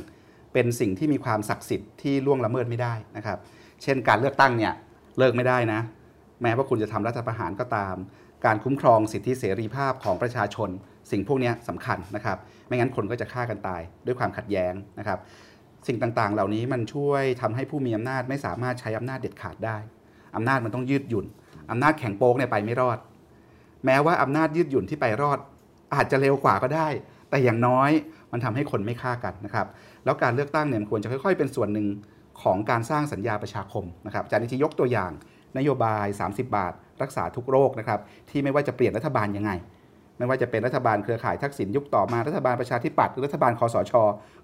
เป็นสิ่งที่มีความศักดิ์สิทธิ์ที่ล่วงละเมิดไม่ได้นะครับ เช่นการเลือกตั้งเนี่ยเลิกไม่ได้นะ แม้ว่าคุณจะทำรัฐประหารก็ตาม การคุ้มครองสิทธิเสรีภาพของประชาชน สิ่งพวกนี้สำคัญนะครับ ไม่งั้นคนก็จะฆ่ากันตายด้วยความขัดแย้งนะครับ สิ่งต่างๆ เหล่านี้มันช่วยทำให้ผู้มีอำนาจไม่สามารถใช้อำนาจเด็ดขาดได้อำนาจมันต้องยืดหยุ่นอำนาจแข็งโป๊กเนี่ยไปไม่รอด แม้ว่าอำนาจยืดหยุ่นที่ไปรอด อาจจะเร็วกว่าก็ได้ แต่อย่างน้อยมันทำให้คนไม่ฆ่ากันนะครับ แล้วการเลือกตั้งเนี่ยควรจะค่อย ๆ เป็นส่วนหนึ่งของการสร้างสัญญาประชาคมนะครับอาจารย์นิติยกตัวอย่าง นโยบาย 30 บาท รักษาทุกโรคนะครับที่ไม่ว่าจะเปลี่ยนรัฐบาลยังไง ไม่ว่าจะเป็นรัฐบาลเครือข่ายทักษิณยุคต่อมารัฐบาลประชาธิปัตย์หรือรัฐบาลคอสช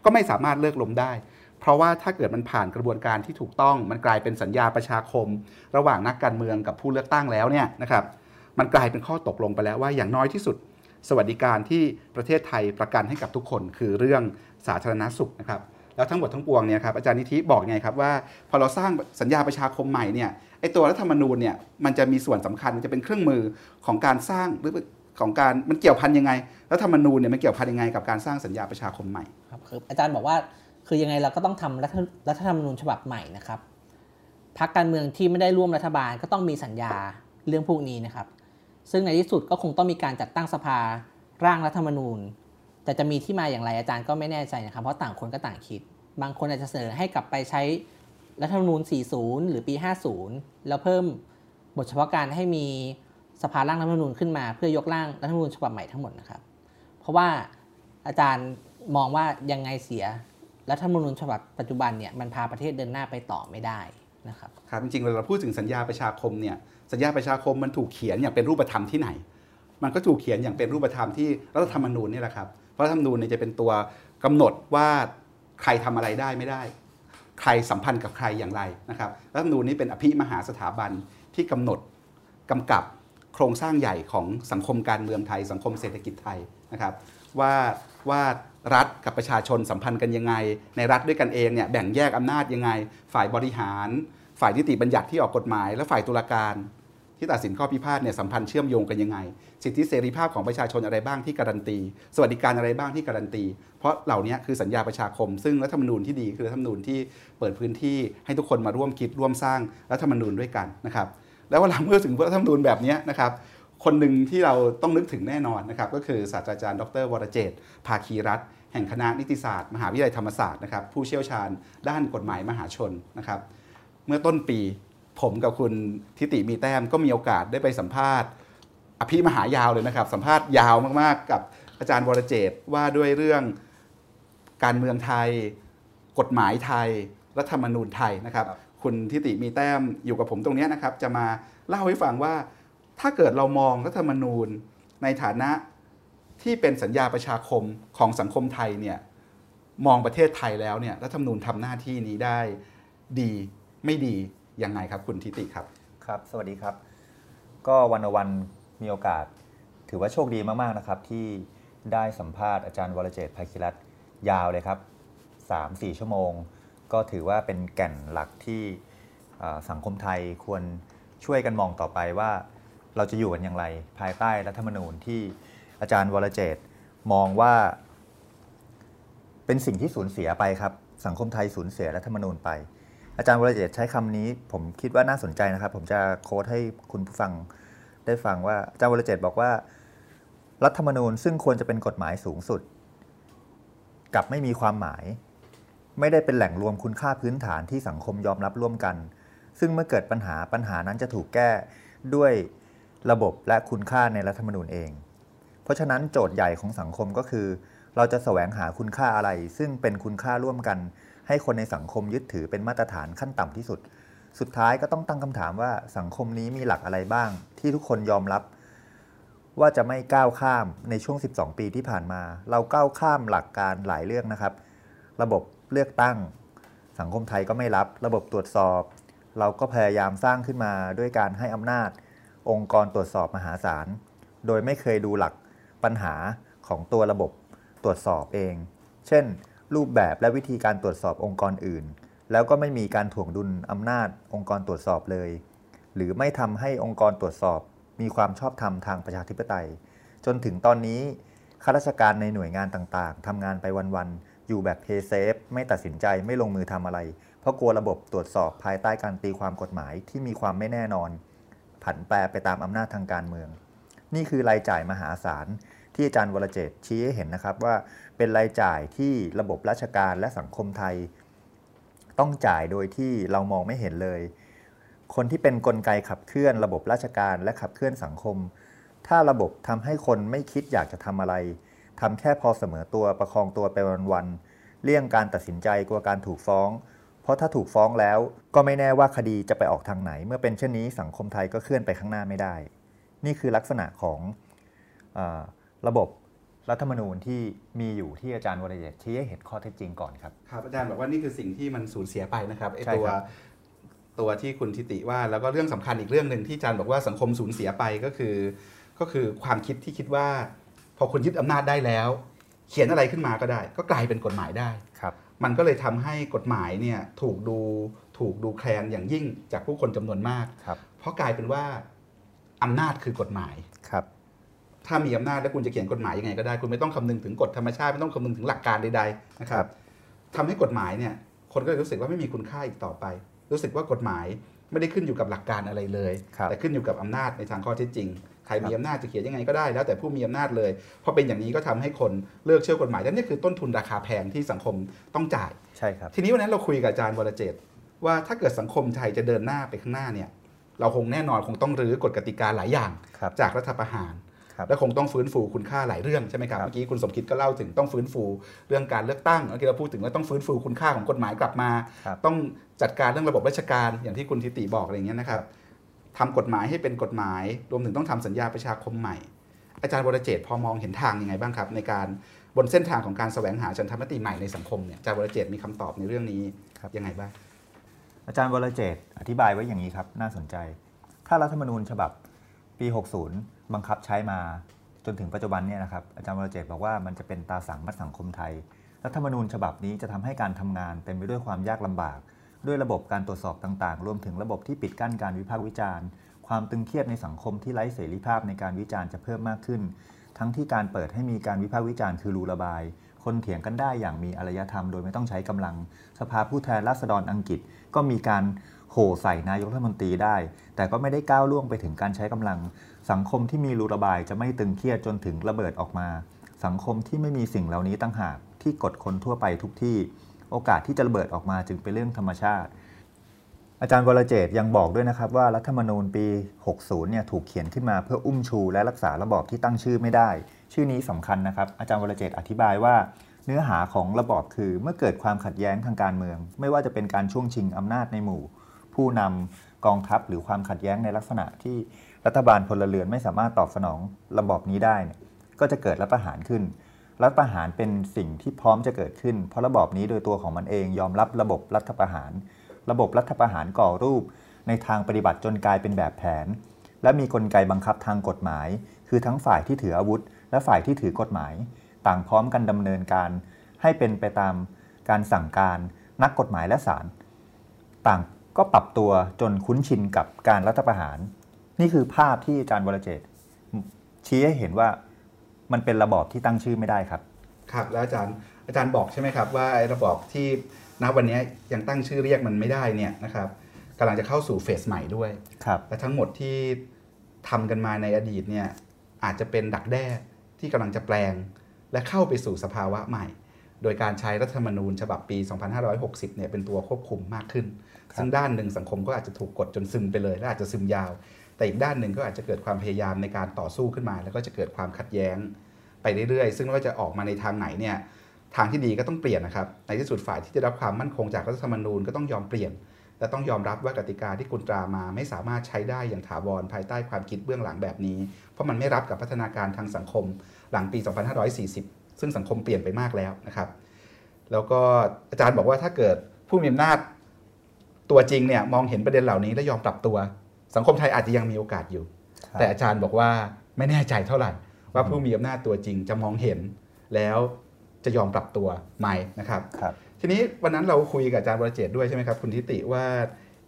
ก็ไม่สามารถเลิกล้มได้ เพราะว่าถ้าเกิดมันผ่านกระบวนการที่ถูกต้อง มันกลายเป็นสัญญาประชาคม ระหว่างนักการเมืองกับผู้เลือกตั้งแล้วเนี่ยนะครับ มันกลายเป็นข้อตกลงไปแล้วว่าอย่างน้อยที่สุด สวัสดิการที่ประเทศไทยประกันให้กับทุกคน คือเรื่องสาธารณสุขนะครับแล้วทั้งหมดทั้งปวงเนี่ยครับอาจารย์นิธิบอกไงครับว่า พอเราสร้างสัญญาประชาคมใหม่เนี่ยไอตัวรัฐธรรมนูญเนี่ยมันจะมีส่วนสำคัญมันจะเป็นเครื่องมือของการสร้างหรือของการมันเกี่ยวพันยังไงรัฐธรรมนูญเนี่ยมันเกี่ยวพันยังไงกับการสร้างสัญญาประชาคมใหม่ครับคืออาจารย์บอกว่าคือยังไงเราก็ต้องทำรัฐธรรมนูญฉบับใหม่นะครับพรรคการเมืองที่ไม่ได้ร่วมรัฐบาลก็ต้องมีสัญญาเรื่องพวกนี้นะครับ ซึ่งในที่สุดก็คงต้องมีการจัดตั้งสภาร่างรัฐธรรมนูญ แต่จะมีที่มาอย่างไรอาจารย์ก็ไม่แน่ใจนะครับ เพราะต่างคนก็ต่างคิด บางคนอาจจะเสนอให้กลับไปใช้รัฐธรรมนูญ 40 หรือปี 50 แล้วเพิ่มบทเฉพาะการให้มีสภาร่างรัฐธรรมนูญขึ้นมา เพื่อยกร่างรัฐธรรมนูญฉบับใหม่ทั้งหมดนะครับ เพราะว่าอาจารย์มองว่ายังไงเสียรัฐธรรมนูญฉบับปัจจุบันเนี่ยมันพาประเทศเดินหน้าไปต่อไม่ได้ นะครับครับจริงๆเราพูดถึงสัญญาประชาคมเนี่ยสัญญาประชาคมมันถูกเขียนอย่างเป็นรูปธรรมที่ไหน มันก็ถูกเขียนอย่างเป็นรูปธรรมที่รัฐธรรมนูญนี่แหละครับเพราะรัฐธรรมนูญเนี่ยจะเป็นตัวกำหนดว่าใครทำอะไรได้ไม่ได้ ใครสัมพันธ์กับใครอย่างไรนะครับรัฐธรรมนูญนี้เป็นอภิมหาสถาบันที่กำหนดกำกับโครงสร้างใหญ่ของสังคมการเมืองไทย สังคมเศรษฐกิจไทยนะครับว่าว่า รัฐกับประชาชนสัมพันธ์กันยังไง ในรัฐด้วยกันเองเนี่ยแบ่งแยกอำนาจยังไง ฝ่ายบริหาร ฝ่ายนิติบัญญัติที่ออกกฎหมาย และฝ่ายตุลาการ ที่ตัดสินข้อพิพาทเนี่ยสัมพันธ์เชื่อมโยงกันยังไง สิทธิเสรีภาพของประชาชนอะไรบ้างที่การันตี สวัสดิการอะไรบ้างที่การันตี เพราะเหล่านี้คือสัญญาประชาคม ซึ่งรัฐธรรมนูญที่ดีคือรัฐธรรมนูญที่เปิดพื้นที่ให้ทุกคนมาร่วมคิดร่วมสร้างรัฐธรรมนูญด้วยกันนะครับแล้วเวลาเมื่อถึงรัฐธรรมนูญแบบนี้นะครับ คนหนึ่งที่เราต้องนึกถึงแน่นอนนะครับก็คือศาสตราจารย์ ดรวรเจตน์ภาคีรัตน์แห่งคณะนิติศาสตร์ มหาวิทยาลัยธรรมศาสตร์นะครับผู้เชี่ยวชาญด้านกฎหมายมหาชนนะครับเมื่อต้นปีผมกับคุณทิติมีแต้มก็มีโอกาสได้ไปสัมภาษณ์ อภิมหายาวเลยนะครับ สัมภาษณ์ยาวมากๆ กับอาจารย์วรเจตน์ว่าด้วยเรื่องการเมืองไทย กฎหมายไทย รัฐธรรมนูญไทยนะครับ คุณทิติมีแต้มอยู่กับผมตรงนี้นะครับ จะมาเล่าให้ฟังว่า ถ้าเกิดเรามองรัฐธรรมนูญในฐานะที่เป็นสัญญาประชาคมของสังคมไทยเนี่ยมองประเทศไทยแล้วเนี่ยรัฐธรรมนูญทำหน้าที่นี้ได้ดีไม่ดียังไงครับคุณทิติครับครับ สวัสดีครับ ก็วันวันมีโอกาส ถือว่าโชคดีมากๆนะครับ ที่ได้สัมภาษณ์อาจารย์วรเจตภัยคิรัตยาวเลยครับ 3-4 ชั่วโมง ก็ถือว่าเป็นแก่นหลักที่สังคมไทยควรช่วยกันมองต่อไปว่า เราจะอยู่กันอย่างไร ภายใต้รัฐธรรมนูญที่อาจารย์วรเจตมองว่า เป็นสิ่งที่สูญเสียไปครับ สังคมไทยสูญเสียรัฐธรรมนูญไป อาจารย์วรเจตใช้คำนี้ ผมคิดว่าน่าสนใจนะครับ ผมจะโค้ดให้คุณผู้ฟังได้ฟังว่าอาจารย์วรเจตบอกว่า รัฐธรรมนูญซึ่งควรจะเป็นกฎหมายสูงสุดกลับไม่มีความหมาย ไม่ได้เป็นแหล่งรวมคุณค่าพื้นฐานที่สังคมยอมรับร่วมกัน ซึ่งเมื่อเกิดปัญหาปัญหานั้นจะถูกแก้ด้วย ระบบและคุณค่าในรัฐธรรมนูญเอง เพราะฉะนั้นโจทย์ใหญ่ของสังคมก็คือ เราจะแสวงหาคุณค่าอะไร ซึ่งเป็นคุณค่าร่วมกัน ให้คนในสังคมยึดถือเป็นมาตรฐานขั้นต่ำที่สุด สุดท้ายก็ต้องตั้งคำถามว่าสังคมนี้มีหลักอะไรบ้าง ที่ทุกคนยอมรับ ว่าจะไม่ก้าวข้ามในช่วง 12 ปีที่ผ่านมา เราก้าวข้ามหลักการหลายเรื่องนะครับ ระบบเลือกตั้ง สังคมไทยก็ไม่รับ ระบบตรวจสอบ เราก็พยายามสร้างขึ้นมาด้วยการให้อำนาจ องค์กรตรวจสอบมหาศาล โดยไม่เคยดูหลักปัญหาของตัวระบบตรวจสอบเอง เช่น รูปแบบและวิธีการตรวจสอบองค์กรอื่น แล้วก็ไม่มีการถ่วงดุลอำนาจองค์กรตรวจสอบเลย หรือไม่ทำให้องค์กรตรวจสอบ มีความชอบธรรมทางประชาธิปไตย จนถึงตอนนี้ข้าราชการในหน่วยงานต่างๆทำงานไปวันๆอยู่แบบเพย์เซฟไม่ตัดสินใจไม่ลงมือทำอะไร เพราะกลัวระบบตรวจสอบภายใต้การตีความกฎหมายที่มีความไม่แน่นอน ผันแปรไปตามอำนาจทางการเมือง นี่คือรายจ่ายมหาศาลที่อาจารย์วรเจตน์ชี้ให้เห็นนะครับว่าเป็นรายจ่ายที่ระบบราชการและสังคมไทย ต้องจ่ายโดยที่เรามองไม่เห็นเลย คนที่เป็นนกลไกขับเคลื่อน ระบบราชการและขับเคลื่อนสังคม ถ้าระบบทำให้คนไม่คิดอยากจะทำอะไรทำแค่พอเสมอตัวประคองตัวไปวันๆเลี่ยงการตัดสินใจกลัวการถูกฟ้อง เพราะถ้าถูกฟ้องแล้วก็ไม่แน่ว่าคดีจะไปออกทางไหน เมื่อเป็นเช่นนี้สังคมไทยก็เคลื่อนไปข้างหน้าไม่ได้ นี่คือลักษณะของอาระบบรัฐธรรมนูญที่มีอยู่ที่อาจารย์วรเดชชี้ให้เห็นข้อเท็จจริงก่อนครับ ครับ อาจารย์บอกว่านี่คือสิ่งที่มันสูญเสียไปนะครับไอใช่ตัวครับตัวที่คุณทิติว่าแล้วก็เรื่องสำคัญอีกเรื่องหนึ่งที่อาจารย์บอกว่าสังคมสูญเสียไปก็คือ ก็คือความคิดที่คิดว่า พอคุณยึดอำนาจได้แล้ว เขียนอะไรขึ้นมาก็ได้ ก็กลายเป็นกฎหมายได้ครับ มันก็เลยทำให้กฎหมายเนี่ยถูกดูถูกดูแคลนอย่างยิ่งจากผู้คนจำนวนมากครับเพราะกลายเป็นว่าอำนาจคือกฎหมายครับถ้ามีอำนาจแล้วคุณจะเขียนกฎหมายยังไงก็ได้ คุณไม่ต้องคำนึงถึงกฎธรรมชาติ ไม่ต้องคำนึงถึงหลักการใดๆนะคครัรับบทำให้กฎหมายเนี่ย คนก็เลยรู้สึกว่าไม่มีคุณค่าอีกต่อไป รู้สึกว่ากฎหมายไม่ได้ขึ้นอยู่กับหลักการอะไรเลยครับแต่ขึ้นอยู่กับอำนาจในทางข้อเท็จจริง ใครมีครับอำนาจจะเขียนยังไงก็ได้แล้วแต่ผู้มีอำนาจเลยพอเป็นอย่างนี้ก็ทำให้คนเลิกเชื่อกฎหมายและนี่คือต้นทุนราคาแพงที่สังคมต้องจ่ายใช่ครับทีนี้วันนั้นเราคุยกับอาจารย์วรเจตน์ว่าถ้าเกิดสังคมไทยจะเดินหน้าไปข้างหน้าเนี่ยเราคงแน่นอนคงต้องรื้อกฎกติกาหลายอย่างครับจากรัฐประหารครับและคงต้องฟื้นฟูคุณค่าหลายเรื่องใช่ไหมครับครับเมื่อกี้คุณสมคิดก็เล่าถึงต้องฟื้นฟูเรื่องการเลือกตั้งเมื่อกี้เราพูดถึงว่าต้องฟื้นฟูคุณค่าของกฎหมายกลับมาครับต้องจัดการเรื่องระบบราชการอย่างที่คุณทิติบอกอะไรอย่างเงี้ยนะครับ ทำกฎหมายให้เป็นกฎหมาย รวมถึงต้องทำสัญญาประชาคมใหม่ อาจารย์วรเจตน์พอมองเห็นทางยังไงบ้างครับ ในการบนเส้นทางของการแสวงหาฉันทามติใหม่ในสังคมเนี่ยอาจารย์วรเจตน์มีคำตอบในเรื่องนี้ครับยังไงบ้างอาจารย์วรเจตน์อธิบายไว้อย่างนี้ครับน่าสนใจ ถ้ารัฐธรรมนูญฉบับปี 60 บังคับใช้มาจนถึงปัจจุบันเนี่ยนะครับอาจารย์วรเจตน์บอกว่ามันจะเป็นตาสังมัดสังคมไทย รัฐธรรมนูญฉบับนี้จะทำให้การทำงานเต็มไปด้วยความยากลำบาก ด้วยระบบการตรวจสอบต่างๆ รวมถึงระบบที่ปิดกั้นการวิพากษ์วิจารณ์ ความตึงเครียดในสังคมที่ไร้เสรีภาพในการวิจารณ์จะเพิ่มมากขึ้น ทั้งที่การเปิดให้มีการวิพากษ์วิจารณ์คือรูระบาย คนเถียงกันได้อย่างมีอารยธรรม โดยไม่ต้องใช้กำลัง สภาผู้แทนราษฎรอังกฤษ ก็มีการโห่ใส่นายกรัฐมนตรีได้ แต่ก็ไม่ได้ก้าวล่วงไปถึงการใช้กำลัง สังคมที่มีรูระบายจะไม่ตึงเครียดจนถึงระเบิดออกมา สังคมที่ไม่มีสิ่งเหล่านี้ตั้งหากที่กดคนทั่วไปทุกที่ โอกาสที่จะระเบิดออกมาจึงเป็นเรื่องธรรมชาติ อาจารย์วรเจตน์ยังบอกด้วยนะครับว่ารัฐธรรมนูญปี 60 เนี่ยถูกเขียนขึ้นมาเพื่ออุ้มชูและรักษาระบอบที่ตั้งชื่อไม่ได้ ชื่อนี้สำคัญนะครับ อาจารย์วรเจตน์อธิบายว่าเนื้อหาของระบอบคือเมื่อเกิดความขัดแย้งทางการเมือง ไม่ว่าจะเป็นการช่วงชิงอำนาจในหมู่ ผู้นำกองทัพหรือความขัดแย้งในลักษณะที่รัฐบาลพลเรือนไม่สามารถตอบสนองระบอบนี้ได้เนี่ยก็จะเกิดรัฐประหารขึ้น รัฐประหารเป็นสิ่งที่พร้อมจะเกิดขึ้น เพราะระบอบนี้โดยตัวของมันเองยอมรับระบบรัฐประหาร ระบบรัฐประหารก่อรูป ในทางปฏิบัติจนกลายเป็นแบบแผน และมีกลไกบังคับทางกฎหมาย คือทั้งฝ่ายที่ถืออาวุธ และฝ่ายที่ถือกฎหมาย ต่างพร้อมกันดำเนินการ ให้เป็นไปตามการสั่งการนักกฎหมายและศาลต่างก็ปรับตัวจนคุ้นชินกับการรัฐประหาร นี่คือภาพที่อาจารย์วรเจตชี้ให้เห็นว่า มันเป็นระบอบที่ตั้งชื่อไม่ได้ครับ ครับ แล้วอาจารย์อาจารย์บอกใช่ไหมครับว่าไอ้ระบอบที่ณวันนี้ยังตั้งชื่อเรียกมันไม่ได้เนี่ยนะครับกำลังจะเข้าสู่เฟสใหม่ด้วยครับและทั้งหมดที่ทำกันมาในอดีตเนี่ยอาจจะเป็นดักแด้ที่กำลังจะแปลง และเข้าไปสู่สภาวะใหม่ โดยการใช้รัฐธรรมนูญฉบับปี 2560 เนี่ยเป็นตัวควบคุมมากขึ้นครับซึ่งด้านหนึ่งสังคมก็อาจจะถูกกดจนซึมไปเลย และอาจจะซึมยาว แต่อีกด้านหนึ่งก็อาจจะเกิดความพยายามในการต่อสู้ขึ้นมา แล้วก็จะเกิดความขัดแย้งไปเรื่อยๆ ซึ่งไม่ว่าจะออกมาในทางไหนเนี่ยทางที่ดีก็ต้องเปลี่ยนนะครับ ในที่สุดฝ่ายที่ได้รับความมั่นคงจากรัฐธรรมนูญก็ต้องยอมเปลี่ยน และต้องยอมรับว่ากติกาที่คุณตรามาไม่สามารถใช้ได้อย่างถาวรภายใต้ความคิดเบื้องหลังแบบนี้ เพราะมันไม่รับกับพัฒนาการทางสังคมหลังปี 2540 ซึ่งสังคมเปลี่ยนไปมากแล้วนะครับ แล้วก็อาจารย์บอกว่าถ้าเกิดผู้มีอำนาจตัวจริงเนี่ยมองเห็นประเด็นเหล่านี้และยอมปรับตัว สังคมไทยอาจจะยังมีโอกาสอยู่ครับแต่อาจารย์บอกว่าไม่แน่ใจเท่าไหร่ ว่าผู้มีอำนาจตัวจริงจะมองเห็น แล้วจะยอมปรับตัวไหมนะครับครับทีนี้วันนั้นเราคุยกับอาจารย์วรเจตน์ด้วยใช่ไหมครับคุณทิติว่า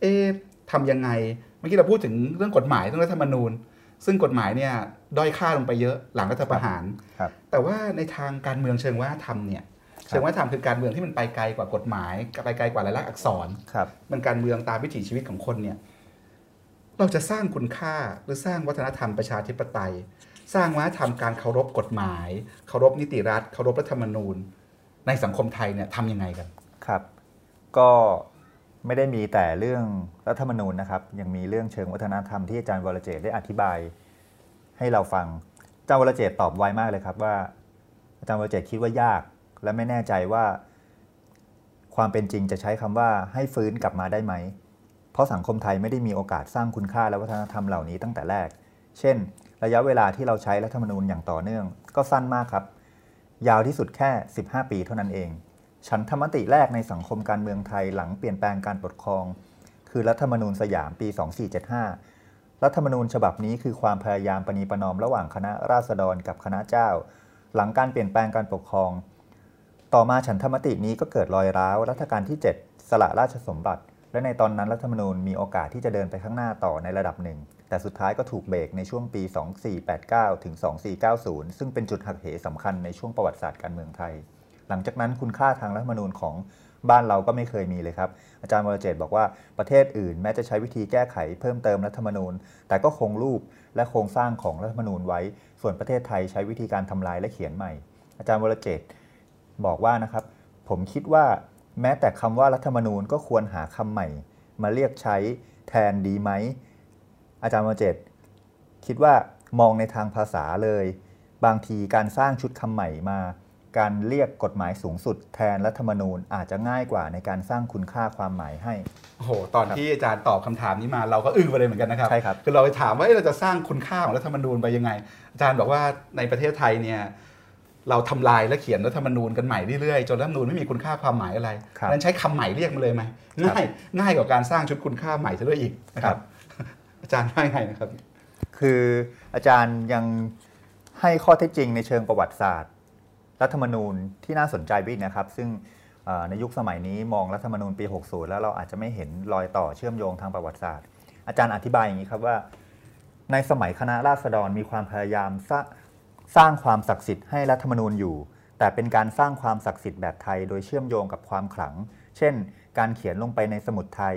เอ๊ะทำยังไงเมื่อกี้เราพูดถึงเรื่องกฎหมายเรื่องรัฐธรรมนูญ ซึ่งกฎหมายเนี่ยด้อยค่าลงไปเยอะหลังรัฐประหารครับแต่ว่าในทางการเมืองเชิงวัฒนธรรมเนี่ยเชิงวัฒนธรรมคือการเมืองที่มันไปไกลกว่ากฎหมายไปไกลกว่าลายลักษณ์อักษรครับมันการเมืองตามวิถีชีวิตของคนเนี่ย เราจะสร้างคุณค่าหรือสร้างวัฒนธรรมประชาธิปไตย สร้างวัฒนธรรมการเคารพกฎหมาย เคารพนิติรัฐ เคารพรัฐธรรมนูญ ในสังคมไทยเนี่ยทำยังไงกันครับ ก็ไม่ได้มีแต่เรื่องรัฐธรรมนูญนะครับ ยังมีเรื่องเชิงวัฒนธรรมที่อาจารย์วรเจตได้อธิบายให้เราฟังอาจารย์วรเจตตอบไวมากเลยครับว่า อาจารย์วรเจตคิดว่ายาก และไม่แน่ใจว่า ความเป็นจริงจะใช้คำว่าให้ฟื้นกลับมาได้ไหม เพราะสังคมไทยไม่ได้มีโอกาสสร้างคุณค่าและวัฒนธรรมเหล่านี้ตั้งแต่แรก เช่น ระยะเวลาที่เราใช้รัฐธรรมนูญอย่างต่อเนื่อง ก็สั้นมากครับ ยาวที่สุดแค่ 15 ปีเท่านั้นเอง ฉันธรรมติแรกในสังคมการเมืองไทยหลังเปลี่ยนแปลงการปกครอง คือรัฐธรรมนูญสยามปี 2475 รัฐธรรมนูญฉบับนี้คือความพยายามประนีประนอมระหว่างคณะราษฎรกับคณะเจ้า หลังการเปลี่ยนแปลงการปกครอง ต่อมาฉันธรรมตินี้ก็เกิดรอยร้าวรัชกาลที่ 7 สละราชสมบัติ และในตอนนั้นรัฐธรรมนูญมีโอกาสที่จะเดินไปข้างหน้าต่อในระดับหนึ่ง แต่สุดท้ายก็ถูกเบรกในช่วงปี 2489 ถึง 2490 ซึ่งเป็นจุดหักเหสำคัญในช่วงประวัติศาสตร์การเมืองไทย หลังจากนั้นคุณค่าทางรัฐธรรมนูญของบ้านเราก็ไม่เคยมีเลยครับ อาจารย์วรเจตบอกว่าประเทศอื่นแม้จะใช้วิธีแก้ไขเพิ่มเติมรัฐธรรมนูญ แต่ก็คงรูปและโครงสร้างของรัฐธรรมนูญไว้ ส่วนประเทศไทยใช้วิธีการทำลายและเขียนใหม่ อาจารย์วรเจตบอกว่านะครับผมคิดว่า แม้แต่คำว่ารัฐธรรมนูญก็ควรหาคำใหม่ มาเรียกใช้แทนดีไหม อาจารย์วรเจตน์คิดว่ามองในทางภาษาเลย บางทีการสร้างชุดคำใหม่มา การเรียกกฎหมายสูงสุด แทนรัฐธรรมนูญอาจจะง่ายกว่าในการสร้างคุณค่าความหมายให้ โอ้โห ตอนที่อาจารย์ตอบคำถามนี้มาเราก็อึ้งไปเลยเหมือนกันนะครับใช่ครับคือเราไปถามว่าเอ๊ะเราจะสร้างคุณค่าของรัฐธรรมนูญไปยังไง อาจารย์บอกว่าในประเทศไทยเนี่ย เราทำลายและเขียนรัฐธรรมนูญกันใหม่เรื่อยๆจนรัฐธรรมนูญไม่มีคุณค่าความหมายอะไรครับนั้นใช้คำใหม่เรียกมันเลยไหมง่ายง่ายกว่าการสร้างชุดคุณค่าใหม่ซะด้วยอีกนะครับ อาจารย์ว่าไงนะครับ คืออาจารย์ยังให้ข้อเท็จจริงในเชิงประวัติศาสตร์ รัฐธรรมนูญที่น่าสนใจไปอีกนะครับ ซึ่งเอ่อในยุคสมัยนี้มองรัฐธรรมนูญปี 60 แล้วเราอาจจะไม่เห็นรอยต่อเชื่อมโยงทางประวัติศาสตร์ อาจารย์อธิบายอย่างนี้ครับว่า ในสมัยคณะราษฎรมีความพยายาม สร้างความศักดิ์สิทธิ์ให้รัฐธรรมนูญอยู่ แต่เป็นการสร้างความศักดิ์สิทธิ์แบบไทย โดยเชื่อมโยงกับความขลัง เช่น การเขียนลงไปในสมุดไทย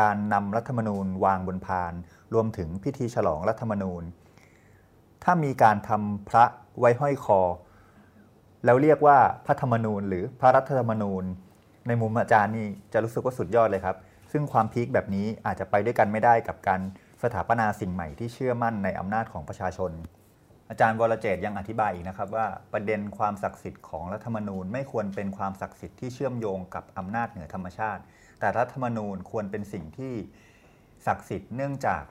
การนำรัฐธรรมนูญวางบนพาน รวมถึงพิธีฉลองรัฐธรรมนูญ ถ้ามีการทำพระไว้ห้อยคอ แล้วเรียกว่าพระธรรมนูญ หรือพระรัฐธรรมนูญ ในมุมอาจารย์นี่จะรู้สึกว่าสุดยอดเลยครับ ซึ่งความพีคแบบนี้อาจจะไปด้วยกันไม่ได้กับการสถาปนาสิ่งใหม่ที่เชื่อมั่นในอำนาจของประชาชน อาจารย์วรเจตยังอธิบายอีกนะครับว่าประเด็นความศักดิ์สิทธิ์ของรัฐธรรมนูญไม่ควรเป็นความศักดิ์สิทธิ์ที่เชื่อมโยงกับอำนาจเหนือธรรมชาติ แต่รัฐธรรมนูญควรเป็นสิ่งที่ศักดิ์สิทธิ์เนื่องจาก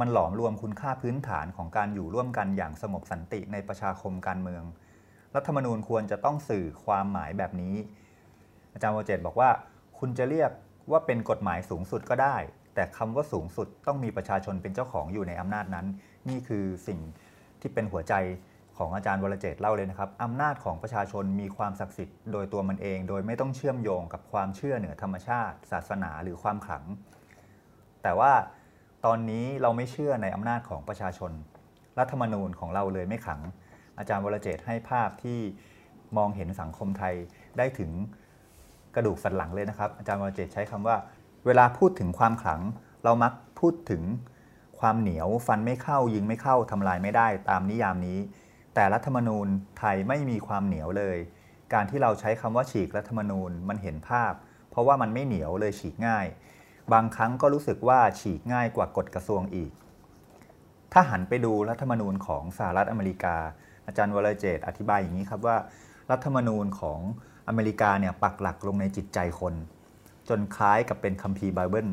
มันหลอมรวมคุณค่าพื้นฐานของการอยู่ร่วมกันอย่างสงบสันติในประชาคมการเมือง รัฐธรรมนูญควรจะต้องสื่อความหมายแบบนี้ อาจารย์วรเจตบอกว่า คุณจะเรียกว่าเป็นกฎหมายสูงสุดก็ได้ แต่คำว่าสูงสุดต้องมีประชาชนเป็นเจ้าของอยู่ในอำนาจนั้น นี่คือสิ่ง ที่เป็นหัวใจของอาจารย์วรเจตเล่าเลยนะครับอำนาจของประชาชนมีความศักดิ์สิทธิ์โดยตัวมันเอง โดยไม่ต้องเชื่อมโยงกับความเชื่อเหนือธรรมชาติ ศาสนาหรือความขลัง แต่ว่าตอนนี้เราไม่เชื่อในอำนาจของประชาชน รัฐธรรมนูญของเราเลยไม่ขัง อาจารย์วรเจตให้ภาพที่มองเห็นสังคมไทยได้ถึงกระดูกสันหลังเลยนะครับ อาจารย์วรเจตใช้คำว่า เวลาพูดถึงความขลัง เรามักพูดถึง ความเหนียวฟันไม่เข้ายิงไม่เข้าทำลายไม่ได้ตามนิยามนี้ แต่รัฐธรรมนูญไทยไม่มีความเหนียวเลย การที่เราใช้คำว่าฉีกรัฐธรรมนูญมันเห็นภาพ เพราะว่ามันไม่เหนียวเลยฉีกง่าย บางครั้งก็รู้สึกว่าฉีกง่ายกว่ากฎกระทรวงอีก ถ้าหันไปดูรัฐธรรมนูญของสหรัฐอเมริกา อาจารย์วรเจตอธิบายอย่างนี้ครับว่า รัฐธรรมนูญของอเมริกาเนี่ยปักหลักลงในจิตใจคน จนคล้ายกับเป็นคัมภีร์ไบเบิล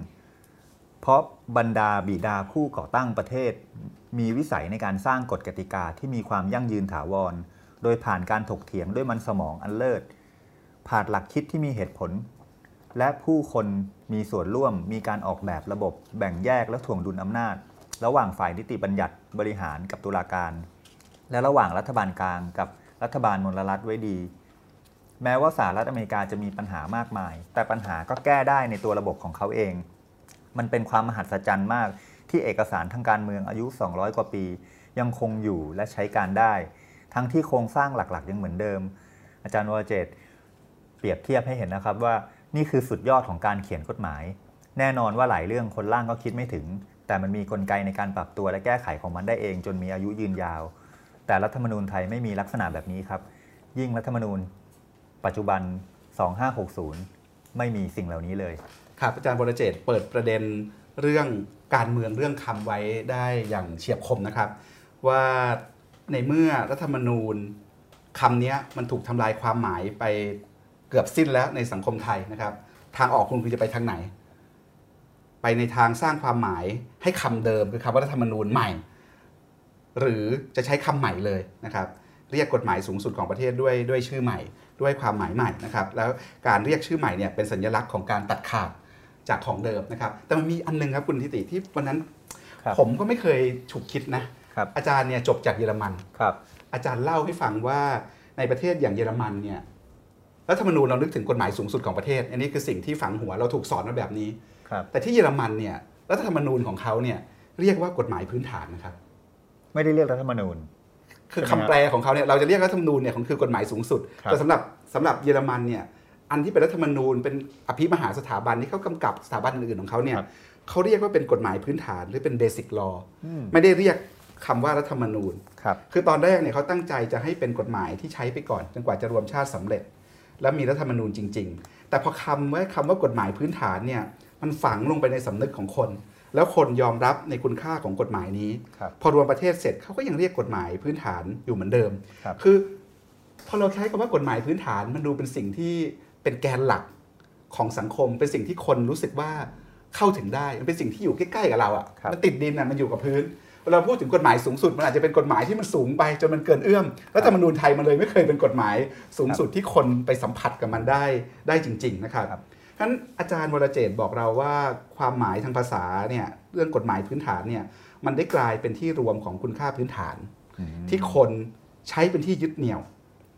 เพราะบรรดาบิดาผู้ก่อตั้งประเทศ มีวิสัยในการสร้างกฎกติกาที่มีความยั่งยืนถาวร โดยผ่านการถกเถียงด้วยมันสมองอันเลิศผ่านหลักคิดที่มีเหตุผล และผู้คนมีส่วนร่วมมีการออกแบบระบบ แบ่งแยกและถ่วงดุลอำนาจ ระหว่างฝ่ายนิติบัญญัติบริหารกับตุลาการ และระหว่างรัฐบาลกลางกับรัฐบาลมลรัฐไว้ดี แม้ว่าสหรัฐอเมริกาจะมีปัญหามากมาย แต่ปัญหาก็แก้ได้ในตัวระบบของเขาเอง มันเป็นความมหัศจรรย์มาก ที่เอกสารทางการเมืองอายุ 200 กว่าปี ยังคงอยู่และใช้การได้ ทั้งที่โครงสร้างหลักๆ ยังเหมือนเดิม อาจารย์วรเจตเปรียบเทียบให้เห็นนะครับว่านี่คือสุดยอดของการเขียนกฎหมาย แน่นอนว่าหลายเรื่องคนร่างก็คิดไม่ถึง แต่มันมีกลไกในการปรับตัวและแก้ไขของมันได้เอง จนมีอายุยืนยาว แต่รัฐธรรมนูญไทยไม่มีลักษณะแบบนี้ครับ ยิ่งรัฐธรรมนูญ ปัจจุบัน 2560 ไม่มีสิ่งเหล่านี้เลย ครับอาจารย์บรเจตเปิดประเด็นเรื่องการเมืองเรื่องคำไว้ได้อย่างเฉียบคมนะครับ ว่าในเมื่อรัฐธรรมนูญคำนี้มันถูกทำลายความหมายไปเกือบสิ้นแล้วในสังคมไทยนะครับ ทางออกคุณคือจะไปทางไหน ไปในทางสร้างความหมายให้คำเดิมคือคำว่ารัฐธรรมนูญใหม่ หรือจะใช้คำใหม่เลยนะครับ เรียกกฎหมายสูงสุดของประเทศด้วยด้วยชื่อใหม่ ด้วยความหมายใหม่นะครับ แล้วการเรียกชื่อใหม่เนี่ยเป็นสัญลักษณ์ของการตัดขาด จากของเดิมนะครับ แต่มันมีอันนึงครับคุณทิติที่วันนั้นครับผมก็ไม่เคยฉุกคิดนะครับอาจารย์เนี่ยจบจากเยอรมันครับ อาจารย์เล่าให้ฟังว่าในประเทศอย่างเยอรมันเนี่ยรัฐธรรมนูญเรานึกถึงกฎหมายสูงสุดของประเทศ อันนี้คือสิ่งที่ฝังหัวเราถูกสอนมาแบบนี้ครับแต่ที่เยอรมันเนี่ยรัฐธรรมนูญของเขาเนี่ยเรียกว่ากฎหมายพื้นฐานนะครับ ไม่ได้เรียกรัฐธรรมนูญ คือใช่ไหมคำแปลของเขาเนี่ยเราจะเรียกรัฐธรรมนูญเนี่ยคือกฎหมายสูงสุดครับแต่สำหรับสำหรับเยอรมันเนี่ย อันที่เป็นรัฐธรรมนูญเป็นอภิมหาสถาบันที่เขากำกับสถาบันอื่นๆของเขาเนี่ยครับเขาเรียกว่าเป็นกฎหมายพื้นฐานหรือเป็นเบสิกลออืมไม่ได้เรียกคำว่ารัฐธรรมนูญครับคือตอนแรกเนี่ยเขาตั้งใจจะให้เป็นกฎหมายที่ใช้ไปก่อนจนกว่าจะรวมชาติสำเร็จ แล้วมีรัฐธรรมนูญจริง ๆ แต่พอคำว่าคำว่ากฎหมายพื้นฐานเนี่ยมันฝังลงไปในสำนึกของคน แล้วคนยอมรับในคุณค่าของกฎหมายนี้ครับพอรวมประเทศเสร็จเขาก็ยังเรียกกฎหมายพื้นฐานอยู่เหมือนเดิมครับคือพอเราใช้คำว่ากฎหมายพื้นฐานมันดูเป็นสิ่งที่ เป็นแกนหลักของสังคม เป็นสิ่งที่คนรู้สึกว่าเข้าถึงได้ มันเป็นสิ่งที่อยู่ใกล้ๆกับเราอะครับมันติดดินอะมันอยู่กับพื้นเวลาพูดถึงกฎหมายสูงสุด มันอาจจะเป็นกฎหมายที่มันสูงไปจนมันเกินเอื้อมรัฐธรรมนูญไทยมันเลยไม่เคยเป็นกฎหมายสูงสุดที่คนไปสัมผัสกับมันได้ได้จริง ๆ นะครับครับฉะนั้นอาจารย์วรเจตน์บอกเราว่าความหมายทางภาษาเนี่ยเรื่องกฎหมายพื้นฐานเนี่ยมันได้กลายเป็นที่รวมของคุณค่าพื้นฐาน ที่คนใช้เป็นที่ยึดเหนี่ยว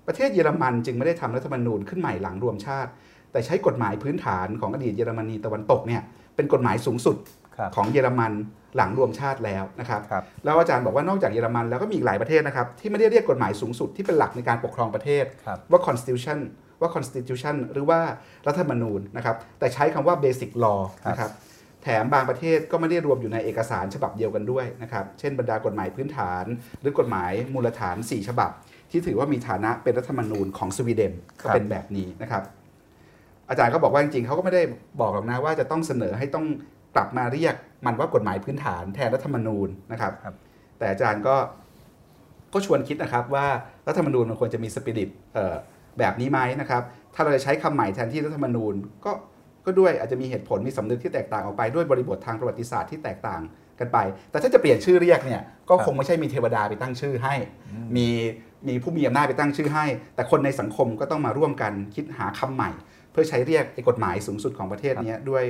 ประเทศเยอรมันจึงไม่ได้ทำรัฐธรรมนูญขึ้นใหม่หลังรวมชาติ แต่ใช้กฎหมายพื้นฐานของอดีตเยอรมนีตะวันตกเนี่ยเป็นกฎหมายสูงสุดครับของเยอรมันหลังรวมชาติแล้วนะครับครับแล้วอาจารย์บอกว่านอกจากเยอรมันแล้วก็มีอีกหลายประเทศนะครับที่ไม่ได้เรียกกฎหมายสูงสุดที่เป็นหลักในการปกครองประเทศครับว่า constitution ว่า constitution หรือว่ารัฐธรรมนูญนะครับแต่ใช้คำว่า basic law ครับนะครับแถมบางประเทศก็ไม่ได้รวมอยู่ในเอกสารฉบับเดียวกันด้วยนะครับ เช่นบรรดากฎหมายพื้นฐาน หรือกฎหมายมูลฐาน 4 ฉบับ ที่ถือว่ามีฐานะเป็นรัฐธรรมนูญของสวีเดนก็เป็นแบบนี้นะครับ อาจารย์ก็บอกว่าจริงๆเขาก็ไม่ได้บอกหรอกนะว่าจะต้องเสนอให้ต้องกลับมาเรียกมันว่ากฎหมายพื้นฐานแทนรัฐธรรมนูญนะครับครับแต่อาจารย์ก็ก็ชวนคิดนะครับว่ารัฐธรรมนูญมันควรจะมีสปิริตเอ่อแบบนี้ไหมนะครับ ถ้าเราจะใช้คำใหม่แทนที่รัฐธรรมนูญก็ก็ด้วยอาจจะมีเหตุผลมีสำนึกที่แตกต่างออกไปด้วยบริบททางประวัติศาสตร์ที่แตกต่างกันไป แต่ถ้าจะเปลี่ยนชื่อเรียกเนี่ยก็ครับคงไม่ใช่มีเทวดาไปตั้งชื่อให้ มี มีผู้มีอำนาจไปตั้งชื่อให้ แต่คนในสังคมก็ต้องมาร่วมกันคิดหาคำใหม่ เพื่อใช้เรียกไอ้กฎหมายสูงสุดของประเทศเนี้ยด้วย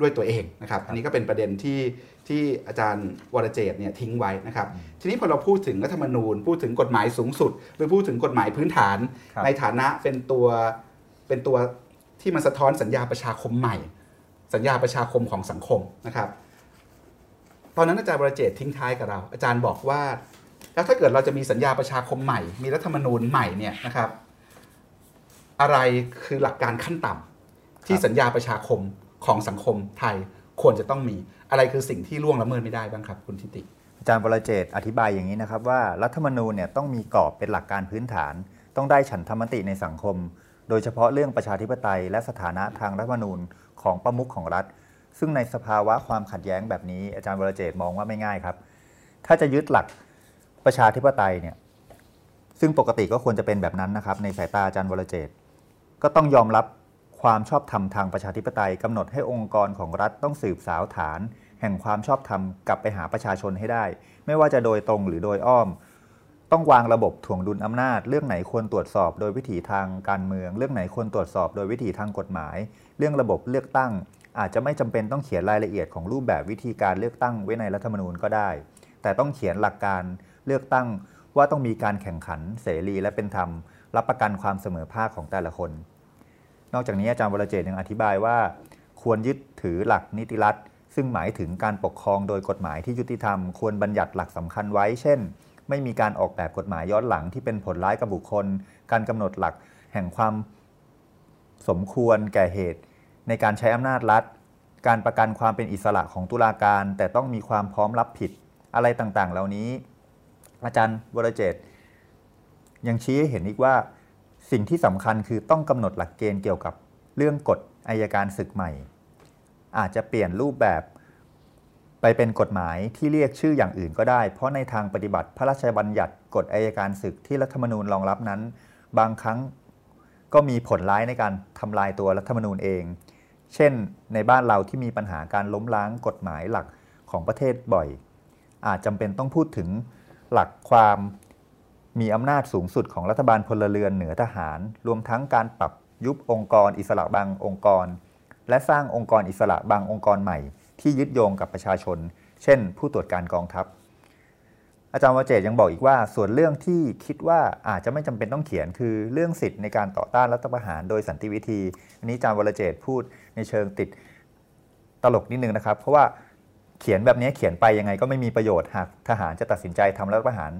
ด้วยตัวเองนะครับ อันนี้ก็เป็นประเด็นที่ที่อาจารย์วรเจตน์เนี่ยทิ้งไว้นะครับ ทีนี้พอเราพูดถึงรัฐธรรมนูญ พูดถึงกฎหมายสูงสุด หรือพูดถึงกฎหมายพื้นฐานครับในฐานะเป็นตัวเป็นตัวที่มันสะท้อนสัญญาประชาคมใหม่ สัญญาประชาคมของสังคมนะครับ ตอนนั้นอาจารย์วรเจตน์ทิ้งท้ายกับเรา อาจารย์บอกว่า แล้วถ้าเกิดเราจะมีสัญญาประชาคมใหม่ มีรัฐธรรมนูญใหม่เนี่ยนะครับ อะไรคือหลักการขั้นต่ำที่สัญญาประชาคมของสังคมไทยควรจะต้องมีอะไรคือสิ่งที่ล่วงละเมิดไม่ได้บ้างครับ คุณทิติ อาจารย์วรเจตน์อธิบายอย่างนี้นะครับว่ารัฐธรรมนูญเนี่ยต้องมีกรอบเป็นหลักการพื้นฐาน ต้องได้ฉันทามติในสังคม โดยเฉพาะเรื่องประชาธิปไตย และสถานะทางรัฐธรรมนูญของประมุขของรัฐ ซึ่งในสภาวะความขัดแย้งแบบนี้อาจารย์วรเจตน์มองว่าไม่ง่ายครับ ถ้าจะยึดหลัก ประชาธิปไตยเนี่ยซึ่งปกติก็ควรจะเป็นแบบนั้นนะครับ ในสายตาอาจารย์วรเจต ก็ต้องยอมรับความชอบธรรมทางประชาธิปไตยกำหนดให้องค์กรของรัฐต้องสืบสาวฐาน แห่งความชอบธรรมกลับไปหาประชาชนให้ได้ ไม่ว่าจะโดยตรงหรือโดยอ้อม ต้องวางระบบถ่วงดุลอำนาจ เรื่องไหนควรตรวจสอบโดยวิถีทางการเมือง เรื่องไหนควรตรวจสอบโดยวิถีทางกฎหมาย เรื่องระบบเลือกตั้ง อาจจะไม่จำเป็นต้องเขียนรายละเอียดของรูปแบบวิธีการเลือกตั้งไว้ในรัฐธรรมนูญก็ได้ แต่ต้องเขียนหลักการ เลือกตั้งว่าต้องมีการแข่งขันเสรีและเป็นธรรม รับประกันความเสมอภาคของแต่ละคน นอกจากนี้อาจารย์วรเจตยังอธิบายว่า ควรยึดถือหลักนิติรัฐ ซึ่งหมายถึงการปกครองโดยกฎหมายที่ยุติธรรม ควรบัญญัติหลักสำคัญไว้ เช่น ไม่มีการออกแบบกฎหมายย้อนหลังที่เป็นผลร้ายกับบุคคล การกำหนดหลักแห่งความสมควรแก่เหตุ ในการใช้อำนาจรัฐ การประกันความเป็นอิสระของตุลาการ แต่ต้องมีความพร้อมรับผิด อะไรต่างๆ เหล่านี้ อาจารย์วรเจตยังชี้ให้เห็นอีกว่าสิ่งที่สำคัญคือต้องกำหนดหลักเกณฑ์เกี่ยวกับเรื่องกฎอายการศึกใหม่ อาจจะเปลี่ยนรูปแบบไปเป็นกฎหมายที่เรียกชื่ออย่างอื่นก็ได้ เพราะในทางปฏิบัติพระราชบัญญัติกฎอายการศึกที่รัฐธรรมนูญรองรับนั้น บางครั้งก็มีผลร้ายในการทำลายตัวรัฐธรรมนูญเอง เช่น ในบ้านเราที่มีปัญหาการล้มล้างกฎหมายหลักของประเทศบ่อย อาจจำเป็นต้องพูดถึง หลักความมีอำนาจสูงสุดของรัฐบาลพลเรือนเหนือทหาร รวมทั้งการปรับยุบองค์กรอิสระบางองค์กร และสร้างองค์กรอิสระบางองค์กรใหม่ ที่ยึดโยงกับประชาชน เช่น ผู้ตรวจการกองทัพ อาจารย์วเจตยังบอกอีกว่า ส่วนเรื่องที่คิดว่าอาจจะไม่จำเป็นต้องเขียนคือเรื่องสิทธิ์ในการต่อต้านรัฐประหารโดยสันติวิธีอันนี้อาจารย์วรเจตพูดในเชิงติดตลกนิดนึงนะครับ เพราะว่า เขียนแบบนี้เขียนไปยังไงก็ไม่มีประโยชน์หากทหารจะตัดสินใจทำรัฐประหาร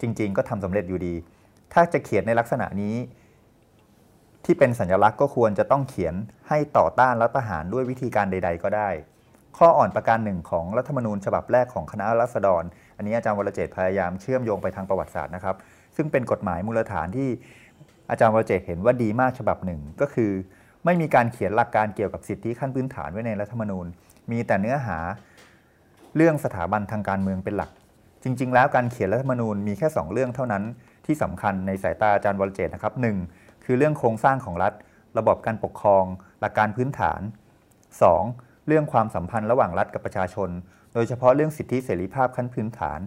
จริง ๆ ก็ทำสำเร็จอยู่ดี ถ้าจะเขียนในลักษณะนี้ ที่เป็นสัญลักษณ์ก็ควรจะต้องเขียนให้ต่อต้านรัฐประหารด้วยวิธีการใด ๆ ก็ได้ ข้ออ่อนประการหนึ่งของรัฐธรรมนูญฉบับแรกของคณะรัษฎร อันนี้อาจารย์วรเจตพยายามเชื่อมโยงไปทางประวัติศาสตร์นะครับ ซึ่งเป็นกฎหมายมูลฐานที่อาจารย์วรเจตเห็นว่าดีมากฉบับหนึ่ง ก็คือ ไม่มีการเขียนหลักการเกี่ยวกับสิทธิขั้นพื้นฐานไว้ในรัฐธรรมนูญ มีแต่เนื้อหา เรื่องสถาบันทางการเมืองเป็นหลัก จริง ๆ แล้วการเขียนรัฐธรรมนูญมีแค่ 2 เรื่องเท่านั้นที่สำคัญในสายตาอาจารย์วรเจตนะครับหนึ่งคือเรื่องโครงสร้างของรัฐ ระบบการปกครอง หลักการพื้นฐาน 2. เรื่องความสัมพันธ์ระหว่างรัฐกับประชาชน โดยเฉพาะเรื่องสิทธิเสรีภาพขั้นพื้นฐาน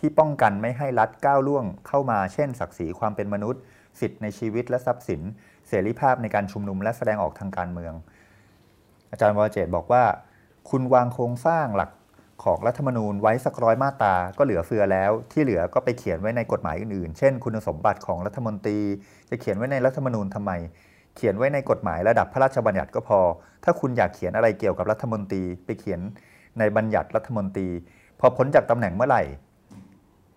ที่ป้องกันไม่ให้รัฐก้าวล่วงเข้ามา เช่น ศักดิ์ศรีความเป็นมนุษย์ สิทธิในชีวิตและทรัพย์สิน เสรีภาพในการชุมนุมและแสดงออกทางการเมือง อาจารย์วรเจตบอกว่า คุณวางโครงสร้างหลัก ของรัฐธรรมนูญไว้สักร้อยมาตราก็เหลือเฟือแล้ว ที่เหลือก็ไปเขียนไว้ในกฎหมายอื่นๆ เช่น คุณสมบัติของรัฐมนตรี จะเขียนไว้ในรัฐธรรมนูญทำไม เขียนไว้ในกฎหมายระดับพระราชบัญญัติก็พอ ถ้าคุณอยากเขียนอะไรเกี่ยวกับรัฐมนตรี ไปเขียนในบัญญัติรัฐมนตรี พอพ้นจากตำแหน่งเมื่อไหร่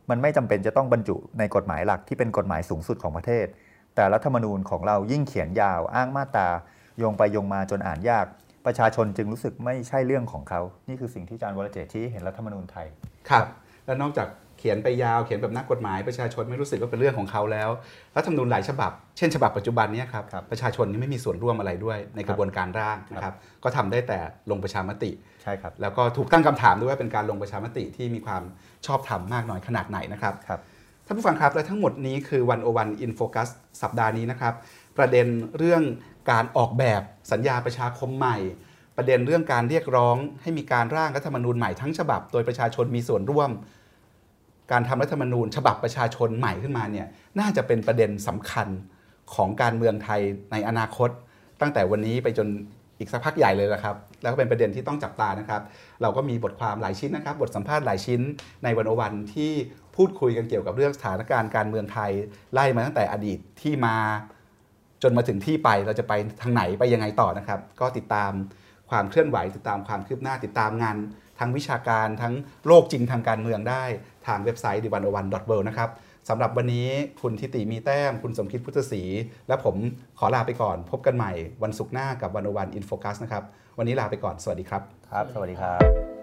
มันไม่จำเป็นจะต้องบรรจุในกฎหมายหลักที่เป็นกฎหมายสูงสุดของประเทศ แต่รัฐธรรมนูญของเรายิ่งเขียนยาวอ้างมาตราโยงไปโยงมาจนอ่านยาก ประชาชนจึงรู้สึกไม่ใช่เรื่องของเขา นี่คือสิ่งที่อาจารย์วรเจตน์ชี้ให้เห็นรัฐธรรมนูญไทย ครับ แล้วนอกจากเขียนไปยาวเขียนแบบนักกฎหมายประชาชนไม่รู้สึกว่าเป็นเรื่องของเขาแล้วรัฐธรรมนูญหลายฉบับ เช่นฉบับปัจจุบันเนี้ครับครับประชาชนนี่ไม่มีส่วนร่วมอะไรด้วยในกระบวนการร่างนะครับก็ทำได้แต่ลงประชามติใช่ครับแล้วก็ถูกตั้งคำถามด้วยว่าเป็นการลงประชามติที่มีความชอบธรรมมากน้อยขนาดไหนนะครับครับท่านผู้ฟังครับและทั้งหมดนี้คือวันโอวันอินโฟกัสสัปดาห์นี้นะครับประเด็นเรื่อง การออกแบบสัญญาประชาคมใหม่ ประเด็นเรื่องการเรียกร้อง ให้มีการร่างรัฐธรรมนูญใหม่ทั้งฉบับ โดยประชาชนมีส่วนร่วม การทำรัฐธรรมนูญ ฉบับประชาชนใหม่ขึ้นมาเนี่ยน่าจะเป็นประเด็นสำคัญของการเมืองไทยในอนาคต ตั้งแต่วันนี้ไปจนอีกสักพักใหญ่เลยละครับ แล้วก็เป็นประเด็นที่ต้องจับตานะครับ เราก็มีบทความหลายชิ้นนะครับ บทสัมภาษณ์หลายชิ้นในวันโอวันที่พูดคุยกันเกี่ยวกับเรื่องสถานการณ์การเมืองไทย ไล่มาตั้งแต่อดีตที่มา จนมาถึงที่ไปเราจะไปทางไหนไปยังไงต่อนะครับ ก็ติดตามความเคลื่อนไหว ติดตามความคืบหน้าติดตามงานทั้งวิชาการทั้งโลกจริงทางการเมืองได้ทางเว็บไซต์ d 1 0 1 w o r l d นะครับสำหรับวันนี้คุณทิติมีแต้ม คุณสมคิดพุทธศรี และผมขอลาไปก่อน พบกันใหม่วันศุกร์หน้ากับวันโอวันอินโฟกัสนะครับ วันนี้ลาไปก่อน สวัสดีครับ ครับ สวัสดีครับ